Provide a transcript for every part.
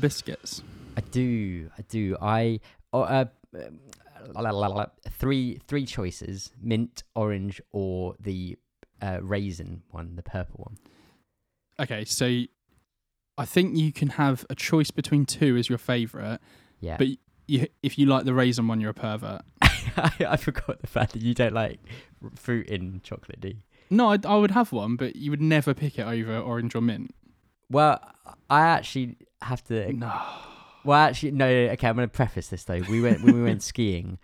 Do you remember Club Biscuits? I do. I do. I oh, uh, la, la, la, three three choices: mint, orange, or the uh, raisin one, the purple one. Okay, so I think you can have a choice between two as your favourite, Yeah. but you, if you like the raisin one, you're a pervert. I, I forgot the fact that you don't like fruit in chocolate, do you? No, I, I would have one, but you would never pick it over orange or mint. Well, I actually have to. No. Well, actually, no. Okay, I'm going to preface this though. We went when we went skiing.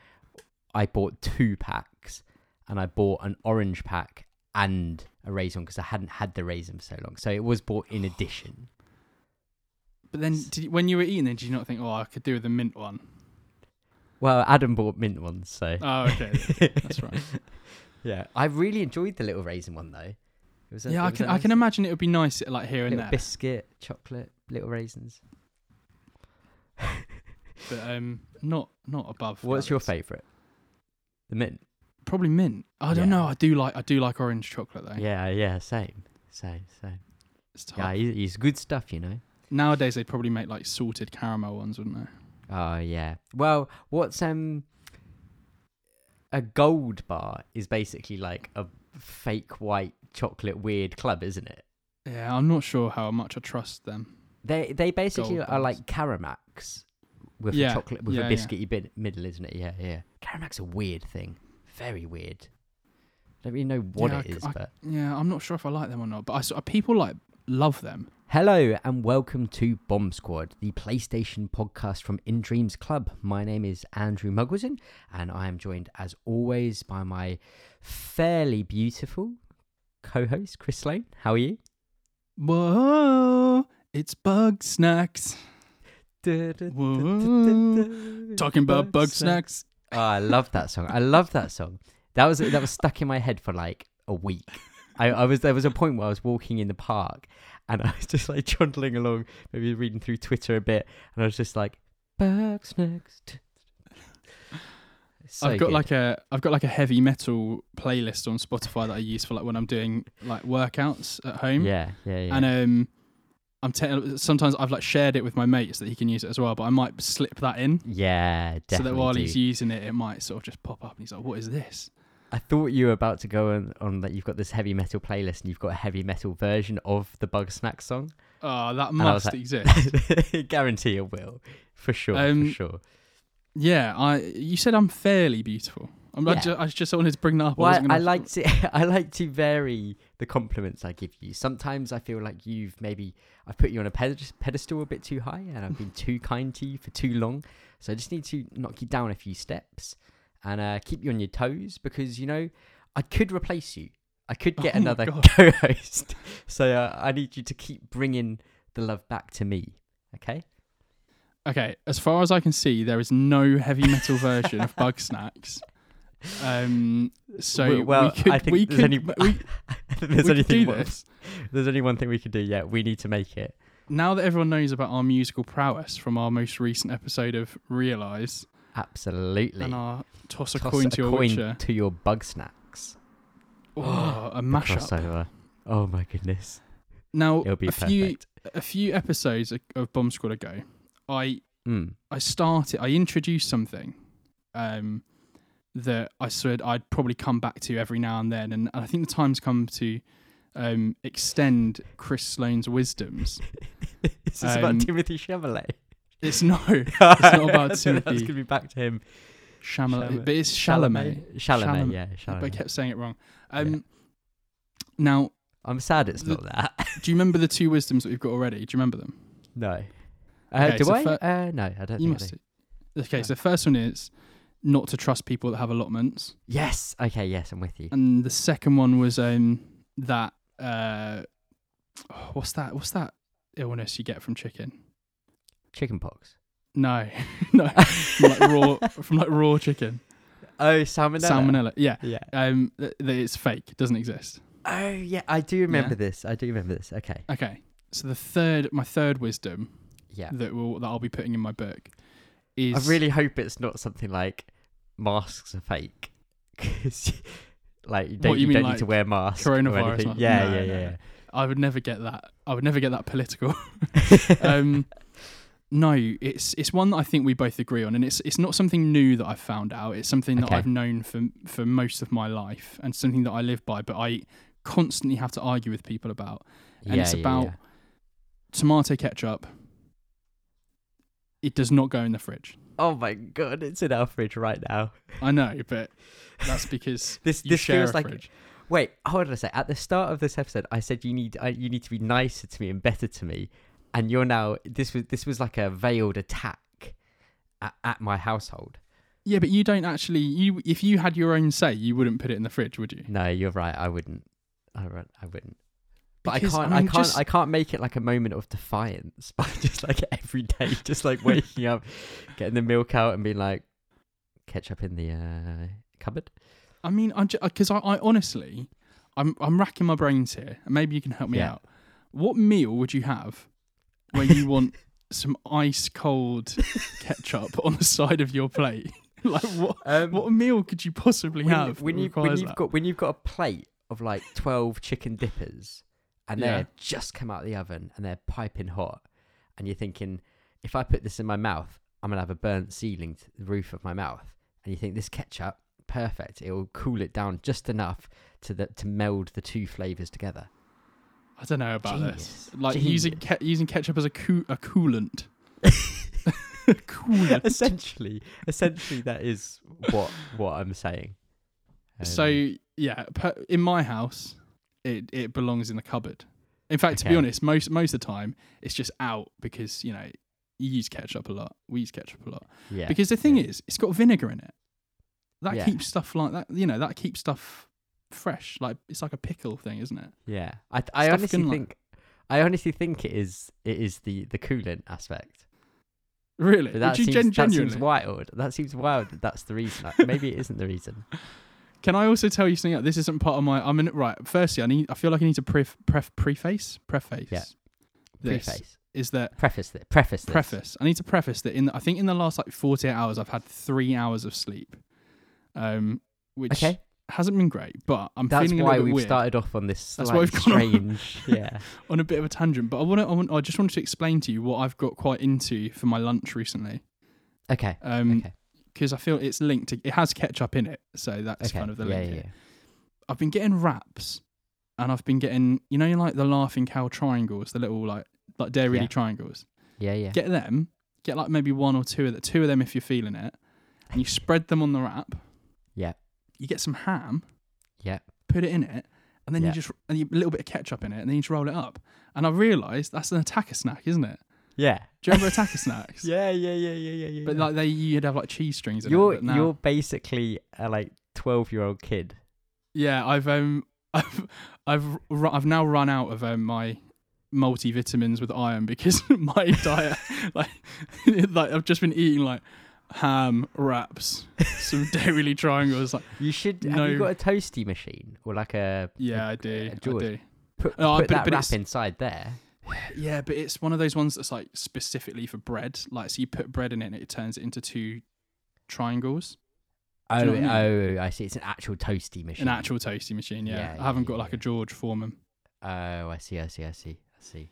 I bought two packs, and I bought an orange pack and a raisin because I hadn't had the raisin for so long. So it was bought in addition. But then, did you, when you were eating, then did you not think, oh, I could do with the mint one? Well, Adam bought mint ones, so Oh, okay, that's right. yeah. I really enjoyed the little raisin one though. It was a, yeah, I can, a I can imagine it would be nice, like here and there. biscuit, chocolate, little raisins. but um, not not above. What's your favourite? The mint. Probably mint. I don't Yeah. know. I do like I do like orange chocolate though. Yeah, yeah, same, same, same. It's tough. Yeah, he's good stuff, you know. Nowadays they'd probably make like salted caramel ones, wouldn't they? Oh yeah. Well, what's um a gold bar is basically like a fake white chocolate weird club, isn't it? Yeah, I'm not sure how much I trust them. They they basically Gold are bars. like Caramax with Yeah, a chocolate with yeah, a yeah. biscuity bit middle, isn't it? Yeah, yeah. Caramax a weird thing. Very weird. I don't really know what Yeah, it is, I- but Yeah, I'm not sure if I like them or not, but I saw people like love them. Hello and welcome to Bomb Squad, the PlayStation podcast from In Dreams Club. My name is Andrew Muggleton, and I am joined, as always, by my fairly beautiful co-host Chris Lane. How are you? Whoa, it's Bugsnax. Whoa. Talking about Bugsnax. Oh, I love that song. I love that song. That was that was stuck in my head for like a week. I, I was there was a point where I was walking in the park and I was just like trundling along, maybe reading through Twitter a bit, and I was just like, "Bugsnax." So I've got good. like a I've got like a heavy metal playlist on Spotify that I use for like when I'm doing like workouts at home. yeah, yeah, yeah. And um, I'm te- sometimes I've like shared it with my mates that he can use it as well, but I might slip that in yeah, so that while do. he's using it, it might sort of just pop up and he's like, "What is this?" I thought you were about to go on, on that you've got this heavy metal playlist and you've got a heavy metal version of the Bug Snack song. Oh, that must like- exist. Guarantee it will, for sure, Um, for sure. yeah, I. You said I'm fairly beautiful. I'm Yeah. not ju- I just wanted to bring that up. Well, I, I like to I like to vary the compliments I give you. Sometimes I feel like you've maybe I've put you on a ped- pedestal a bit too high, and I've been too kind to you for too long. So I just need to knock you down a few steps and uh, keep you on your toes because you know I could replace you. I could get Oh another co-host. So uh, I need you to keep bringing the love back to me. Okay. Okay, as far as I can see, there is no heavy metal version of Bugsnax. Um, so well, we could, I think we there's could, only we, there's we only could do one- this. there's only one thing we could do. Yeah, we need to make it. Now that everyone knows about our musical prowess from our most recent episode of Realize Absolutely. and our toss a Toss coin to your coin Witcher, to your Bugsnax. oh, a mashup. crossover. Oh my goodness. Now, a few a few episodes of- of Bomb Squad ago, I Mm. I started I introduced something um that I said I'd probably come back to every now and then and I think the time's come to um extend Chris Sloan's wisdoms. Is this Um, about Timothy Chalamet? It's no it's not about That's Timothy going to be back to him. Chalamet, Chalamet. but it's Chalamet. Chalamet, Chalamet. yeah, But I kept saying it wrong. Um now I'm sad it's The- not that. do you remember the two wisdoms that we've got already? Do you remember them? no. Uh, Okay, do so I? fir- uh, no, I don't You think must do. Okay, Yeah. so the first one is not to trust people that have allotments. Yes. Okay, yes, I'm with you. and the second one was um that uh oh, what's that what's that illness you get from chicken Chicken pox. no no from like raw from like raw chicken Oh, salmonella. salmonella yeah Yeah. um that that it's fake it doesn't exist Oh, yeah, I do remember Yeah. this. I do remember this. Okay. okay so the third my third wisdom Yeah. that will that i'll be putting in my book is I really hope it's not something like masks are fake. 'Cause, like you don't, you you mean, don't like need to wear masks. or coronavirus anything. mask? Yeah, No, yeah, no, yeah, i would never get that i would never get that political um No, it's it's one that I think we both agree on, and it's it's not something new that I've found out. It's something that Okay. I've known for for most of my life, and something that I live by. But I constantly have to argue with people about And yeah, it's yeah, about- yeah. tomato ketchup. It does not go in the fridge. Oh my god, it's in our fridge right now. I know, but that's because This you this share feels a like fridge. Wait, hold on a sec. At the start of this episode, I said you need I, you need to be nicer to me and better to me, and you're now this was this was like a veiled attack at, at my household. Yeah, but you don't actually. You if you had your own say, you wouldn't put it in the fridge, would you? No, you're right. I wouldn't. I. I wouldn't. But Because, I I can't. I, mean, can't. just- I can't make it like a moment of defiance by just like every day, just like waking up, getting the milk out, and being like, ketchup in the uh, cupboard. I mean, I because I, I honestly, I'm I'm racking my brains here, and maybe you can help me Yeah. out. What meal would you have where you want some ice cold ketchup on the side of your plate? like what? Um, What meal could you possibly when, have? when you when you've that? got when you've got a plate of like twelve chicken dippers, and Yeah. they're just come out of the oven and they're piping hot, and you're thinking, if I put this in my mouth, I'm gonna have a burnt ceiling to the roof of my mouth, and you think this ketchup, perfect, it will cool it down just enough to the, to meld the two flavors together. I don't know about Genius. this. Like using ke- using ketchup as a coo- a coolant. coolant. essentially, essentially, that is what what I'm saying. So Um, yeah, per, in my house, it it belongs in the cupboard. In fact, to be honest, most most of the time it's just out because you know you use ketchup a lot. We use ketchup a lot yeah, because the thing yeah. is, it's got vinegar in it. That Yeah. keeps stuff like that. You know, that keeps stuff fresh. Like it's like a pickle thing, isn't it? Yeah, I I Stuff honestly can, like- think I honestly think it is it is the the coolant aspect. Really? But that Would seems gen- that seems wild. That seems wild. that That's the reason. Like, maybe it isn't the reason. Can I also tell you something? This isn't part of my. I'm in right. Firstly, I need. I feel like I need to pref, pref, preface preface. Yeah. This Preface, is that preface this. Preface this. preface. I need to preface that in. I think in the last like 48 hours, I've had three hours of sleep, um, which Okay, hasn't been great. But I'm that's feeling a why bit we've weird started off on this That's why we've gone on- strange. yeah. on a bit of a tangent. But I want to. I, want, I just wanted to explain to you what I've got quite into for my lunch recently. Okay. Um, Okay. Because I feel it's linked to. It has ketchup in it, so that's Okay. kind of the link. yeah, yeah. I've been getting wraps, and I've been getting you know like the laughing cow triangles, the little like like dairy Yeah. triangles. Yeah, yeah. Get them. Get like maybe one or two of the two of them if you're feeling it, and you spread them on the wrap. Yeah. You get some ham, Yeah. put it in it, and then Yeah. you just and you, a little bit of ketchup in it, and then you just roll it up. And I realised that's an attacker snack, isn't it? Yeah. Do you remember attacker snacks? Yeah, yeah, yeah, yeah, yeah, yeah. But like they, you'd have like cheese strings in you're it. But now, you're basically a like twelve year old kid. Yeah, I've um, I've I've ru- I've now run out of um, my multivitamins with iron because my diet, like, like I've just been eating like ham wraps, some dairy triangles. Like, You should. No. Have you got a toasty machine or like a? yeah, I do, I George. do. Put, Oh, I put that but wrap it's- inside there. Yeah, but it's one of those ones that's like specifically for bread. Like, so you put bread in it, and it turns it into two triangles. Oh, you know I oh, I see. It's an actual toasty machine. An actual toasty machine. Yeah, Yeah, I haven't yeah, got like yeah. a George Foreman. Oh, I see. I see. I see. I see.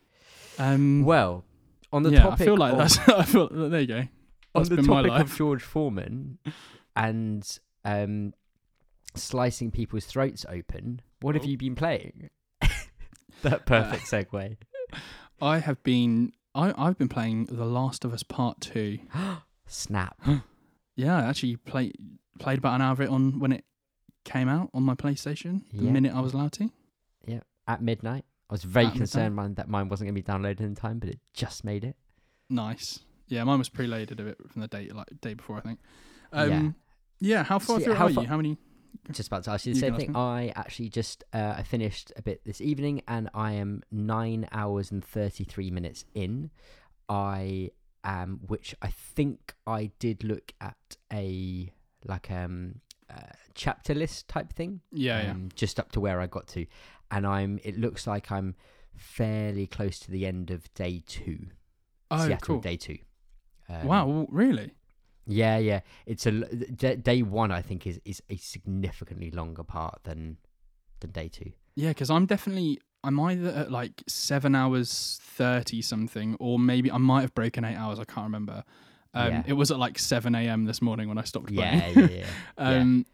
Um, Well, on the yeah, topic, I feel like of, that's. I feel there you go. on That's the been my topic life. of George Foreman and um, slicing people's throats open. What have Oh. you been playing? that perfect segue. I have been. I I've been playing The Last of Us Part Two. Snap. Yeah, I actually played played about an hour of it on when it came out on my PlayStation. The Yeah. minute I was allowed to. Yeah, at midnight. I was very At midnight. concerned mine, that mine wasn't going to be downloaded in time, but it just made it. Nice. Yeah, mine was preloaded a bit from the date like day before I think. Um, yeah. How far through how are far- you? How many? Just about to ask you the You same thing. I actually just uh, I finished a bit this evening, and I am nine hours and thirty three minutes in. I am, which I think I did look at a like um uh, chapter list type thing. Yeah, yeah. um, just up to where I got to, and I'm. It looks like I'm fairly close to the end of day two. Oh, Seattle, cool. day two. Um, wow, really? Yeah, yeah. It's a day one. I think is is a significantly longer part than than day two. Yeah, because I'm definitely I'm either at like seven hours thirty something, or maybe I might have broken eight hours. I can't remember. Um, Yeah. It was at like seven a.m. this morning when I stopped playing. Yeah, yeah, yeah. Um,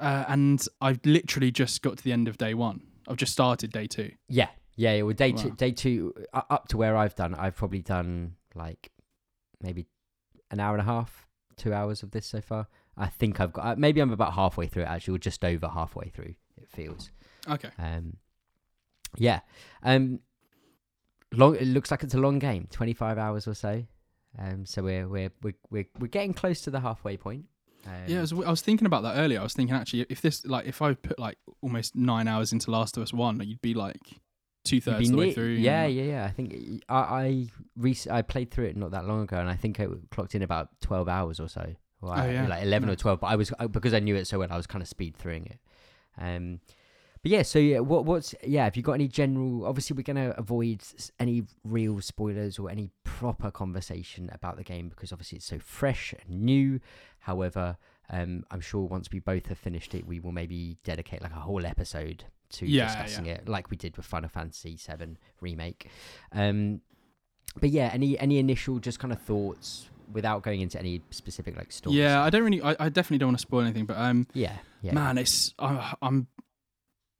uh, and I've literally just got to the end of day one. I've just started day two. yeah, yeah, yeah. Well, day two, day two, uh, up to where I've done, I've probably done like maybe an hour and a half, two hours of this so far. I think I've got uh, maybe I'm about halfway through it actually, or just over halfway through. It feels. Okay. Um, yeah. Um, long. It looks like it's a long game, twenty five hours or so. Um, so we're we're we're we're, we're getting close to the halfway point. Um, Yeah, I was, I was thinking about that earlier. I was thinking actually, if this like if I put like almost nine hours into Last of Us One, you'd be like two thirds of the way through. Yeah, yeah, yeah. I think I I, rec- I played through it not that long ago, and I think I clocked in about twelve hours or so. Or Oh, I- yeah. like eleven or twelve. But I was I- because I knew it so well. I was kind of speed throughing it. Um, but yeah. So yeah, what what's yeah? Have you got any general? Obviously, we're gonna avoid any real spoilers or any proper conversation about the game because obviously it's so fresh and new. However. Um, I'm sure once we both have finished it, we will maybe dedicate like a whole episode to Yeah, discussing yeah. it, like we did with Final Fantasy VII remake. Um, but yeah, any any initial just kind of thoughts without going into any specific like story? yeah. I don't really. I, I definitely don't want to spoil anything, but um, yeah, yeah, man, it's I, I'm.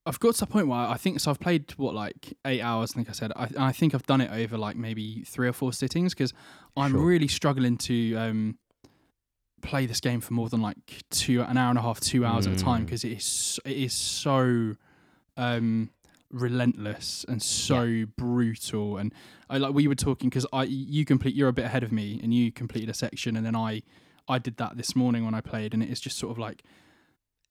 I've got to a point where I think so. I've played what like eight hours. I think I said. I, I think I've done it over like maybe three or four sittings because I'm Sure. really struggling to um, play this game for more than like two an hour and a half, two hours at a time Mm. because it is it is so um, relentless and so brutal. And I like we were talking because I you complete you're a bit ahead of me and you completed a section and then I I did that this morning when I played and it is just sort of like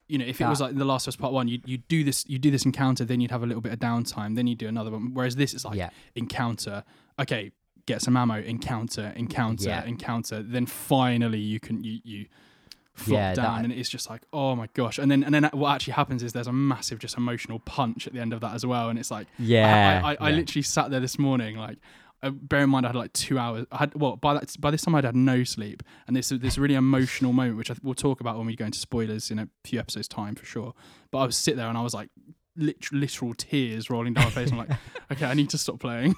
you know if it was That- like the Last of Us Part One you you do this you do this encounter then you'd have a little bit of downtime then you do another one whereas this is like yeah, encounter okay get some ammo encounter encounter Yeah. encounter then finally you can you you flop Yeah, down that- and it's just like oh my gosh and then and then what actually happens is there's a massive just emotional punch at the end of that as well and it's like yeah. I, I, I yeah. literally sat there this morning like uh, bear in mind I had like two hours I had well by that by this time I'd had no sleep and this this really emotional moment which I, we'll talk about when we go into spoilers in a few episodes time for sure but I was sit there and I was like lit- literal tears rolling down my face I'm like okay I need to stop playing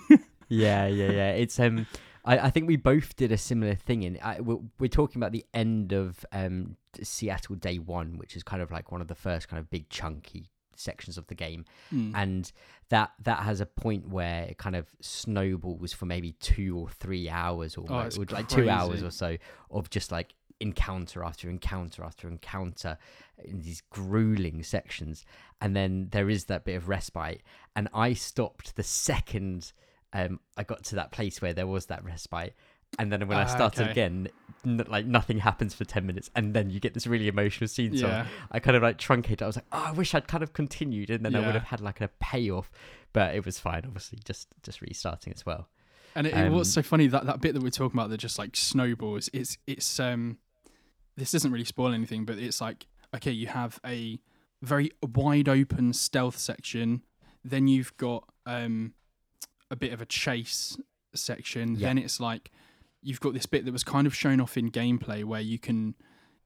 yeah, yeah, yeah. It's um, I, I think we both did a similar thing, In I, we're, we're talking about the end of um Seattle Day One, which is kind of like one of the first kind of big chunky sections of the game, Mm. and that that has a point where it kind of snowballs for maybe two or three hours or, Oh, or like two hours or so of just like encounter after encounter after encounter in these grueling sections. And then there is that bit of respite. And i stopped the second um i got to that place where there was that respite and then when i Ah, started okay. again n- like nothing happens for 10 minutes and then you get this really emotional scene so yeah I kind of like truncated. I was like, oh, I wish I'd kind of continued, and then I would have had like a payoff. But it was fine, obviously, just just restarting as well. And it, Um, so funny that that bit that we're talking about that just like snowballs. It's it's um, this doesn't really spoil anything, but it's like okay, you have a very wide open stealth section, then you've got um, a bit of a chase section. Yeah. Then it's like you've got this bit that was kind of shown off in gameplay where you can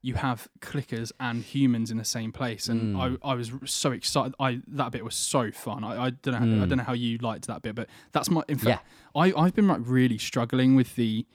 you have clickers and humans in the same place and Mm. I, I was so excited I that bit was so fun I, I don't know I Mm. don't know how you liked that bit but that's my in Yeah. I, I've been like really struggling with the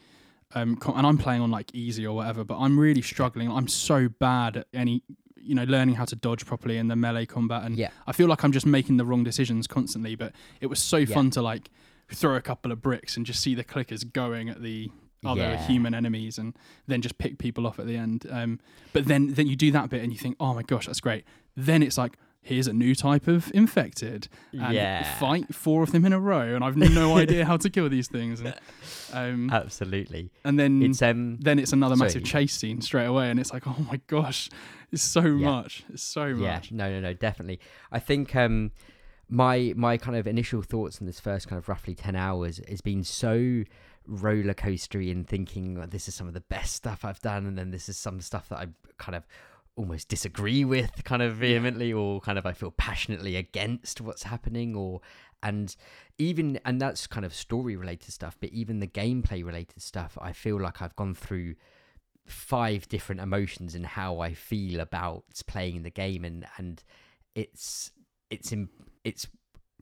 um and I'm playing on like easy or whatever, but I'm really struggling. I'm so bad at any you know, learning how to dodge properly in the melee combat and Yeah. I feel like I'm just making the wrong decisions constantly, but it was so Yeah. fun to like throw a couple of bricks and just see the clickers going at the other Yeah. human enemies and then just pick people off at the end. Um, but then then you do that bit and you think, oh my gosh, that's great. Then it's like, here's a new type of infected. And Yeah. fight four of them in a row, and I've no idea how to kill these things. And, um, Absolutely. and then It's um then it's another massive chase scene straight away, and it's like, oh my gosh, it's so much, it's so yeah, much. no, no, no, definitely. I think um my my kind of initial thoughts in this first kind of roughly 10 hours has been so roller coastery in thinking "Oh, this is some of the best stuff I've done and then this is some stuff that I kind of almost disagree with kind of vehemently or kind of I feel passionately against what's happening or and even and that's kind of story related stuff but even the gameplay related stuff I feel like I've gone through five different emotions in how I feel about playing the game and and it's it's in, it's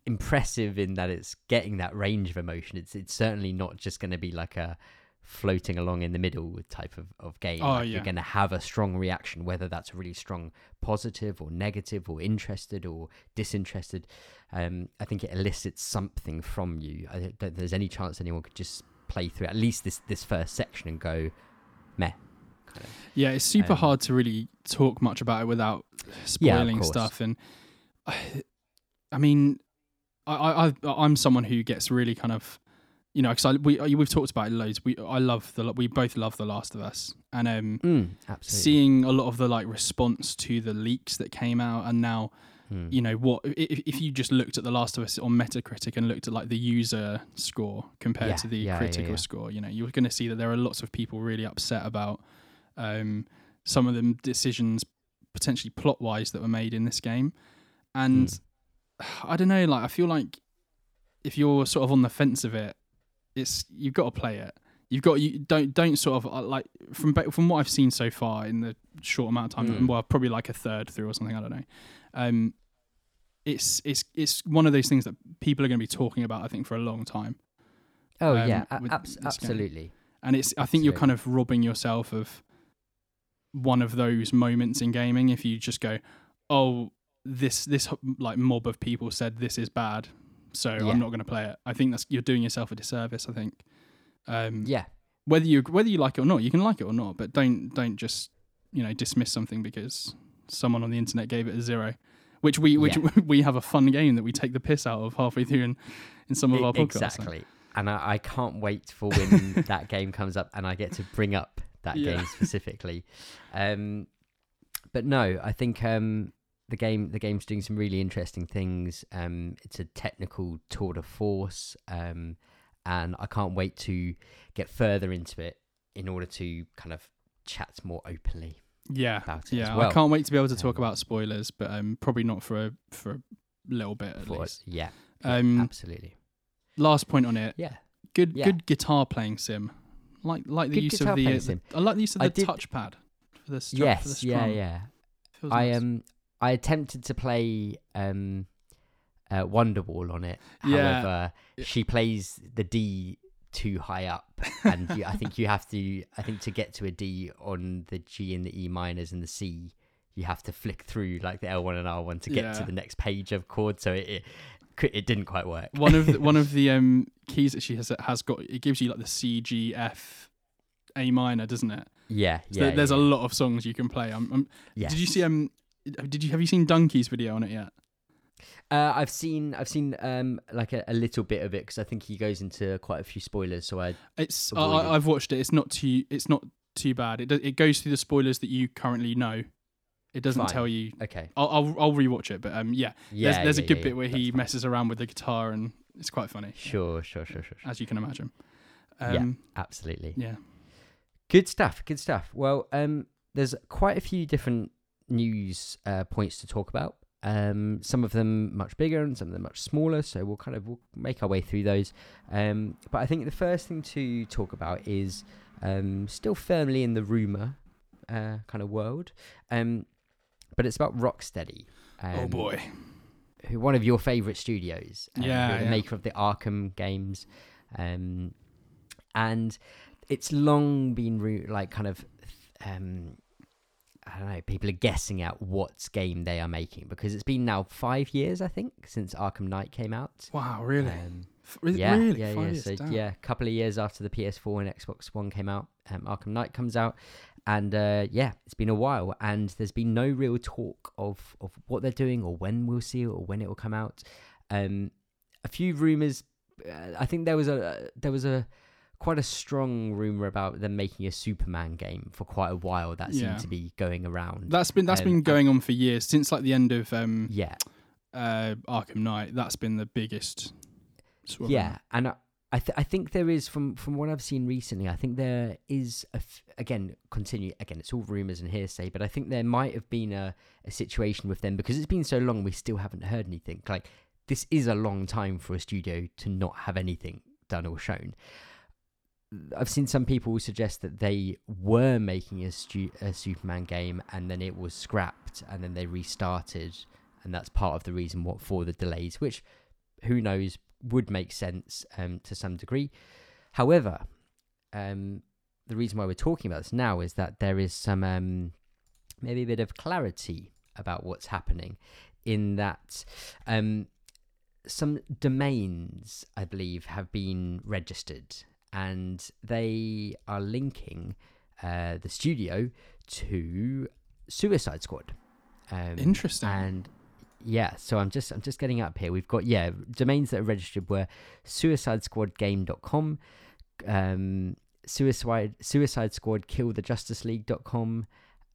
impressive in that it's getting that range of emotion. It's it's certainly not just going to be like a floating along in the middle with type of, of game. Oh, Like, yeah. You're going to have a strong reaction, whether that's a really strong positive or negative or interested or disinterested. Um, I think it elicits something from you. I don't think there's any chance anyone could just play through at least this, this first section and go, meh. Kind of. Yeah, it's super Um, hard to really talk much about it without spoiling course. stuff. And I, I mean, I, I- I'm someone who gets really kind of, you know, because we we've talked about it loads. We I love the we both love The Last of Us, and um, Mm, absolutely. seeing a lot of the like response to the leaks that came out, and now Mm. you know what if, if you just looked at the last of us on metacritic and looked at like the user score compared Yeah, to the yeah, critical yeah. score you know you're going to see that there are lots of people really upset about um, some of the decisions potentially plot wise that were made in this game and Mm. i don't know like i feel like if you're sort of on the fence of it it's you've got to play it you've got you don't don't sort of uh, like from from what i've seen so far in the short amount of time Mm. well probably like a third through or something i don't know um it's it's it's one of those things that people are going to be talking about i think for a long time Oh um, yeah, a- with abs- this game. absolutely. and it's i think you're kind of robbing yourself of one of those moments in gaming if you just go oh this this like mob of people said this is bad so Yeah. i'm not going to play it i think that's you're doing yourself a disservice i think um Yeah, whether you whether you like it or not you can like it or not but don't don't just you know dismiss something because someone on the internet gave it a zero which we which Yeah. we have a fun game that we take the piss out of halfway through in, in some of E- our podcasts so- exactly. And I, I can't wait for when that game comes up and I get to bring up that Yeah. game specifically. Um, but no, I think um, the game the game's doing some really interesting things. Um, it's a technical tour de force, um, and I can't wait to get further into it in order to kind of chat more openly yeah about it. yeah well. i can't wait to be able to talk Um, about spoilers but um probably not for a for a little bit at least yeah, yeah, um absolutely. last point on it Yeah, good Yeah. good guitar playing sim like like the Good use of the, uh, sim. i like the use of the touchpad for the stru- for the yes, yeah, yeah. I um I attempted to play um uh, Wonderwall on it. Yeah. However, Yeah. she plays the D too high up, and you, I think you have to. I think to get to a D on the G and the E minors and the C, you have to flick through like the L one and R one to get to the next page of chords. So it it, it didn't quite work. one of the, one of the um keys that she has has got it gives you like the C G F A minor, doesn't it? yeah, So yeah. there's yeah, a lot of songs you can play. Um, um, yeah. Did you see um? Did you have you seen Dunkey's video on it yet? Uh, I've seen I've seen um like a, a little bit of it because I think he goes into quite a few spoilers. So I It's I, I've watched it. It's not too it's not too bad. It it goes through the spoilers that you currently know. It doesn't Fine. tell you. okay. I'll, I'll I'll rewatch it, but um yeah, Yeah, there's there's yeah, a good yeah, bit where he fine. messes around with the guitar and it's quite funny. Sure, sure, sure, sure, sure. as you can imagine. Yeah. Um, Absolutely. yeah. Good stuff. Good stuff. Well, um, there's quite a few different news uh, points to talk about. Um, some of them much bigger and some of them much smaller. So we'll kind of we'll make our way through those. Um, but I think the first thing to talk about is um, still firmly in the rumor uh, kind of world. Um, but it's about Rocksteady. Um, oh boy. who one of your favorite studios. um, Yeah, the yeah. maker of the Arkham games, um, and it's long been ru- like kind of, um, I don't know. People are guessing at what game they are making because it's been now five years, I think, since Arkham Knight came out. Wow, really? Um, F- yeah, really? yeah, Five yeah. So damn. yeah, a couple of years after the PS4 and Xbox One came out, um, Arkham Knight comes out, and uh, yeah, it's been a while, and there's been no real talk of of what they're doing or when we'll see it or when it will come out. Um, a few rumors. Uh, I think there was a there was a quite a strong rumor about them making a Superman game for quite a while. That seemed Yeah. to be going around. That's been that's Um, been going on for years since like the end of um yeah, uh Arkham Knight. That's been the biggest. Sort of, Yeah, and I, I, th- I think there is from from what I've seen recently. I think there is a f- again continue again. It's all rumors and hearsay, but I think there might have been a, a situation with them because it's been so long. We still haven't heard anything. Like this is a long time for a studio to not have anything done or shown. I've seen some people suggest that they were making a, stu- a Superman game and then it was scrapped and then they restarted, and that's part of the reason what for the delays, which who knows, would make sense um, to some degree. However, um, the reason why we're talking about this now is that there is some um, maybe a bit of clarity about what's happening in that um, some domains, I believe, have been registered and they are linking uh, the studio to Suicide Squad. Um, Interesting. And yeah, so I'm just I'm just getting up here. We've got yeah domains that are registered were suicidesquadgame.com, um, suicide suicide squad kill the justice league.com,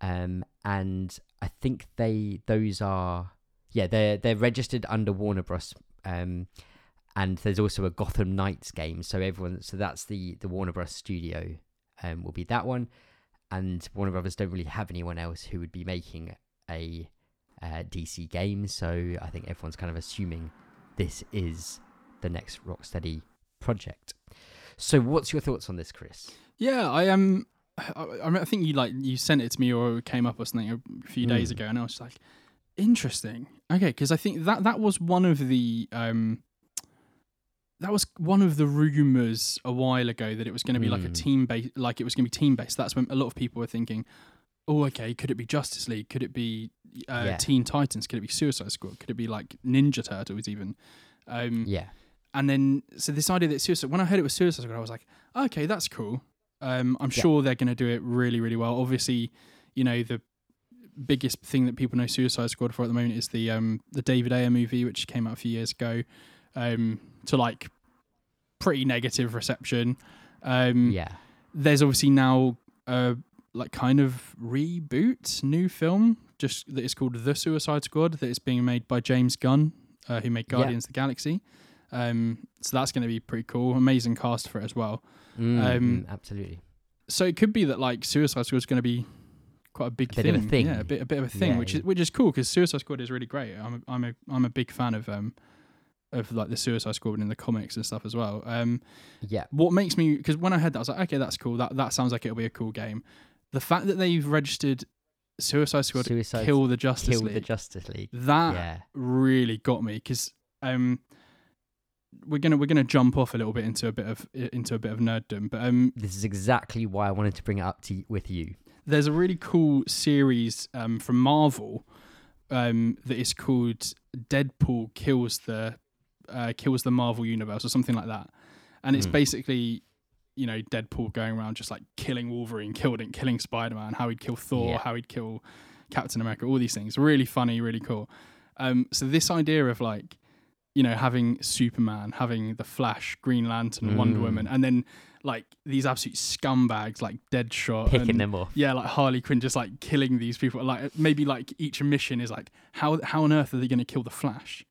um, and I think they those are yeah they're they're registered under Warner Bros. Um, and there's also a Gotham Knights game. So everyone, so that's the the Warner Bros. studio, um, will be that one, and Warner Brothers don't really have anyone else who would be making a uh, DC game. So I think everyone's kind of assuming this is the next Rocksteady project. So what's your thoughts on this, Chris? Yeah, I am. Um, I, I think you like you sent it to me or came up or something a few days Mm. ago, and I was like, interesting. Okay, because I think that that was one of the um, that was one of the rumors a while ago that it was going to be like a Mm. team based, like it was going to be team based. That's when a lot of people were thinking, oh, okay, could it be Justice League? Could it be uh, Yeah. Teen Titans? Could it be Suicide Squad? Could it be like Ninja Turtles even? Um, Yeah, and then so this idea that suicide when I heard it was Suicide Squad, I was like, okay, that's cool. Um, I'm Yeah. sure they're going to do it really, really well. Obviously, you know the biggest thing that people know Suicide Squad for at the moment is the um the David Ayer movie, which came out a few years ago, um, to like pretty negative reception. Um, yeah, there's obviously now a like kind of reboot new film just that is called The Suicide Squad that is being made by James Gunn, uh, who made Yeah. Guardians of the Galaxy. Um, so that's going to be pretty cool. Amazing cast for it as well. Mm, Um, mm, absolutely. So it could be that like Suicide Squad is going to be quite a big A bit thing. of a thing. Yeah, a bit a bit of a thing, Yeah, which yeah. is which is cool because Suicide Squad is really great. I'm a, I'm a I'm a big fan of um of like the Suicide Squad in the comics and stuff as well. Um, Yeah, what makes me because when I heard that I was like, okay, that's cool. That that sounds like it'll be a cool game. The fact that they've registered Suicide Squad Suicide Kill the Justice Kill League, the Justice League. that yeah, really got me because um we're gonna we're gonna jump off a little bit into a bit of into a bit of nerddom, but um this is exactly why I wanted to bring it up to y- with you. there's a really cool series um from Marvel um that is called Deadpool kills the uh, kills the Marvel universe or something like that, and it's Mm. basically you know Deadpool going around just like killing Wolverine, killing killing Spider Man, how he'd kill Thor, Yeah. how he'd kill Captain America, all these things. Really funny, really cool. Um, so this idea of like you know having Superman, having the Flash, Green Lantern, Wonder Mm. Woman, and then like these absolute scumbags like Deadshot, Picking and, them off. yeah, like Harley Quinn just like killing these people. Like maybe like each mission is like how how on earth are they going to kill the Flash?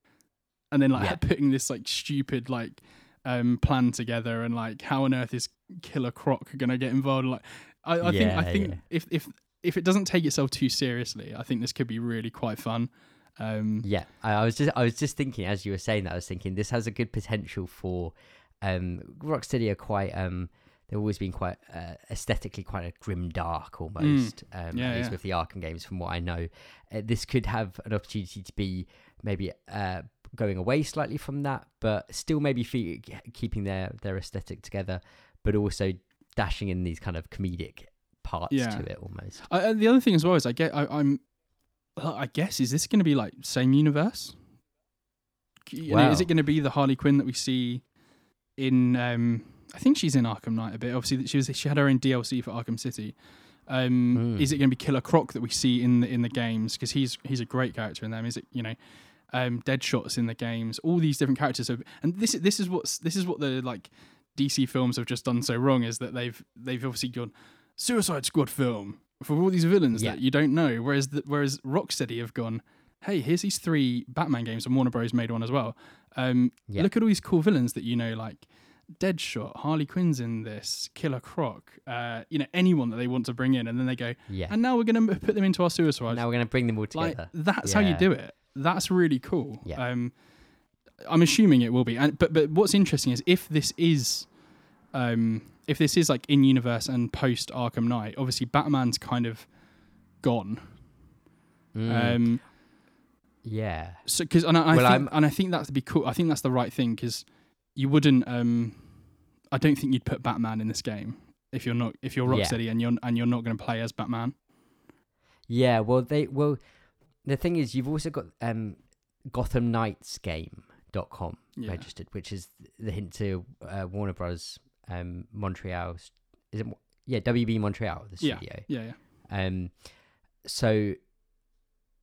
And then like Yeah. putting this like stupid like um plan together and like how on earth is Killer Croc going to get involved? Like I, I think I think yeah. if if if it doesn't take itself too seriously, I think this could be really quite fun. Um, Yeah, I, I was just I was just thinking as you were saying that I was thinking this has a good potential for um Rocksteady are quite um they've always been quite uh, aesthetically quite a grim dark almost um Mm. Yeah, at least yeah. with the Arkham games from what I know uh, this could have an opportunity to be maybe uh going away slightly from that but still maybe fe- keeping their their aesthetic together but also dashing in these kind of comedic parts Yeah. to it almost I, and the other thing as well is I get I, I'm I guess is this going to be like same universe? You know, Is it going to be the Harley Quinn that we see in? Um, I think she's in Arkham Knight a bit. Obviously, she was she had her own DLC for Arkham City. Um, Mm. Is it going to be Killer Croc that we see in the in the games? Because he's he's a great character in them. Is it you know? Um, Deadshot's in the games. All these different characters have, and this this is what's this is what the like DC films have just done so wrong is that they've they've obviously gone Suicide Squad film for all these villains Yeah. that you don't know. Whereas the, whereas Rocksteady have gone, hey, here's these three Batman games, and Warner Bros made one as well. Um, Yeah. Look at all these cool villains that you know, like Deadshot, Harley Quinn's in this, Killer Croc, uh, you know, anyone that they want to bring in, and then they go, yeah and now we're going to put them into our Suicide. now we're going to bring them all like together that's how you do it. That's really cool. Yeah. Um, I'm assuming it will be, and but but what's interesting is if this is, um, if this is like in universe and post Arkham Knight, obviously Batman's kind of gone. Mm. Um, Yeah. So because and I, I Well, think I'm- and I think that's be cool. I think that's the right thing because you wouldn't. um I don't think you'd put Batman in this game if you're not if you're Yeah. Rocksteady and you're and you're not going to play as Batman. Yeah, well they well the thing is you've also got um Gotham Knights game.com Yeah. registered, which is the hint to uh, Warner Bros. um Montreal is it yeah, WB Montreal, the Yeah. studio. Yeah, yeah. Um so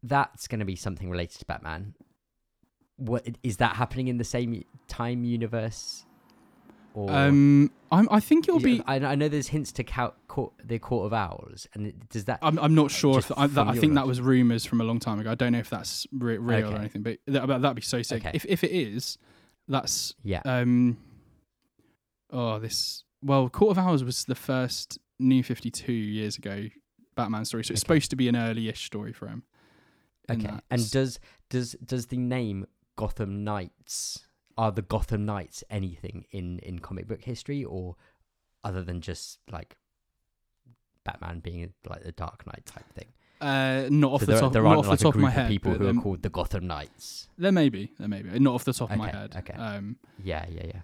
that's going to be something related to Batman. What is that happening in the same time universe? Or Um, I'm, I think it'll be. it- I, I know there's hints to court, court, the Court of Owls, and it- does that? I'm, I'm not sure if I, that, I think that was rumors from a long time ago. I don't know if that's re- real or anything, but that, that'd be so sick. Okay. If if it is, that's yeah, um. Oh, this well, Court of Owls was the first New Fifty Two years ago Batman story, so it's Okay. supposed to be an early-ish story for him. okay. And does does does the name Gotham Knights are the Gotham Knights anything in in comic book history, or other than just like Batman being like the Dark Knight type thing? Uh, not off so the there, top, there not off like the top a group of my head. people who there, are called the Gotham Knights. there may be, there may be, not off the top of my head. okay. Um, Yeah, yeah, yeah.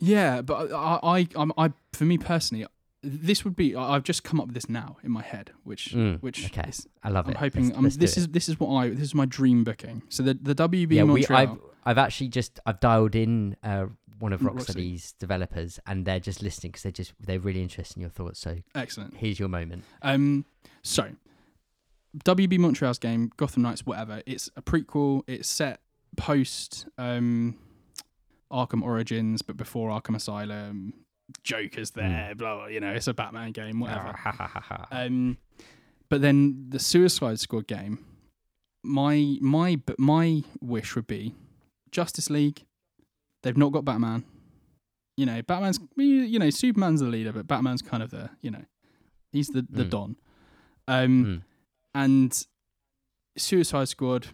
Yeah, but I, I, I'm, I, for me personally, this would be. I've just come up with this now in my head, which, Mm, which okay. is, I love I'm it. hoping. Let's- um, let's this it. is this is what I. This is my dream booking. So the the WB yeah, we, I've I've actually just I've dialed in uh, one of Rocksteady. Rocksteady's developers, and they're just listening because they're just they're really interested in your thoughts. So excellent. here's your moment. Um, so WB Montreal's game, Gotham Knights, whatever. It's a prequel. It's set post um, Arkham Origins, but before Arkham Asylum. Joker's there, blah, blah. You know, it's a Batman game, whatever. Ha, ha. Um, but then the Suicide Squad game, my my my wish would be Justice League. They've not got Batman. You know, Batman's you know Superman's the leader, but Batman's kind of the you know he's the the Mm. don. Um, Mm. and Suicide Squad.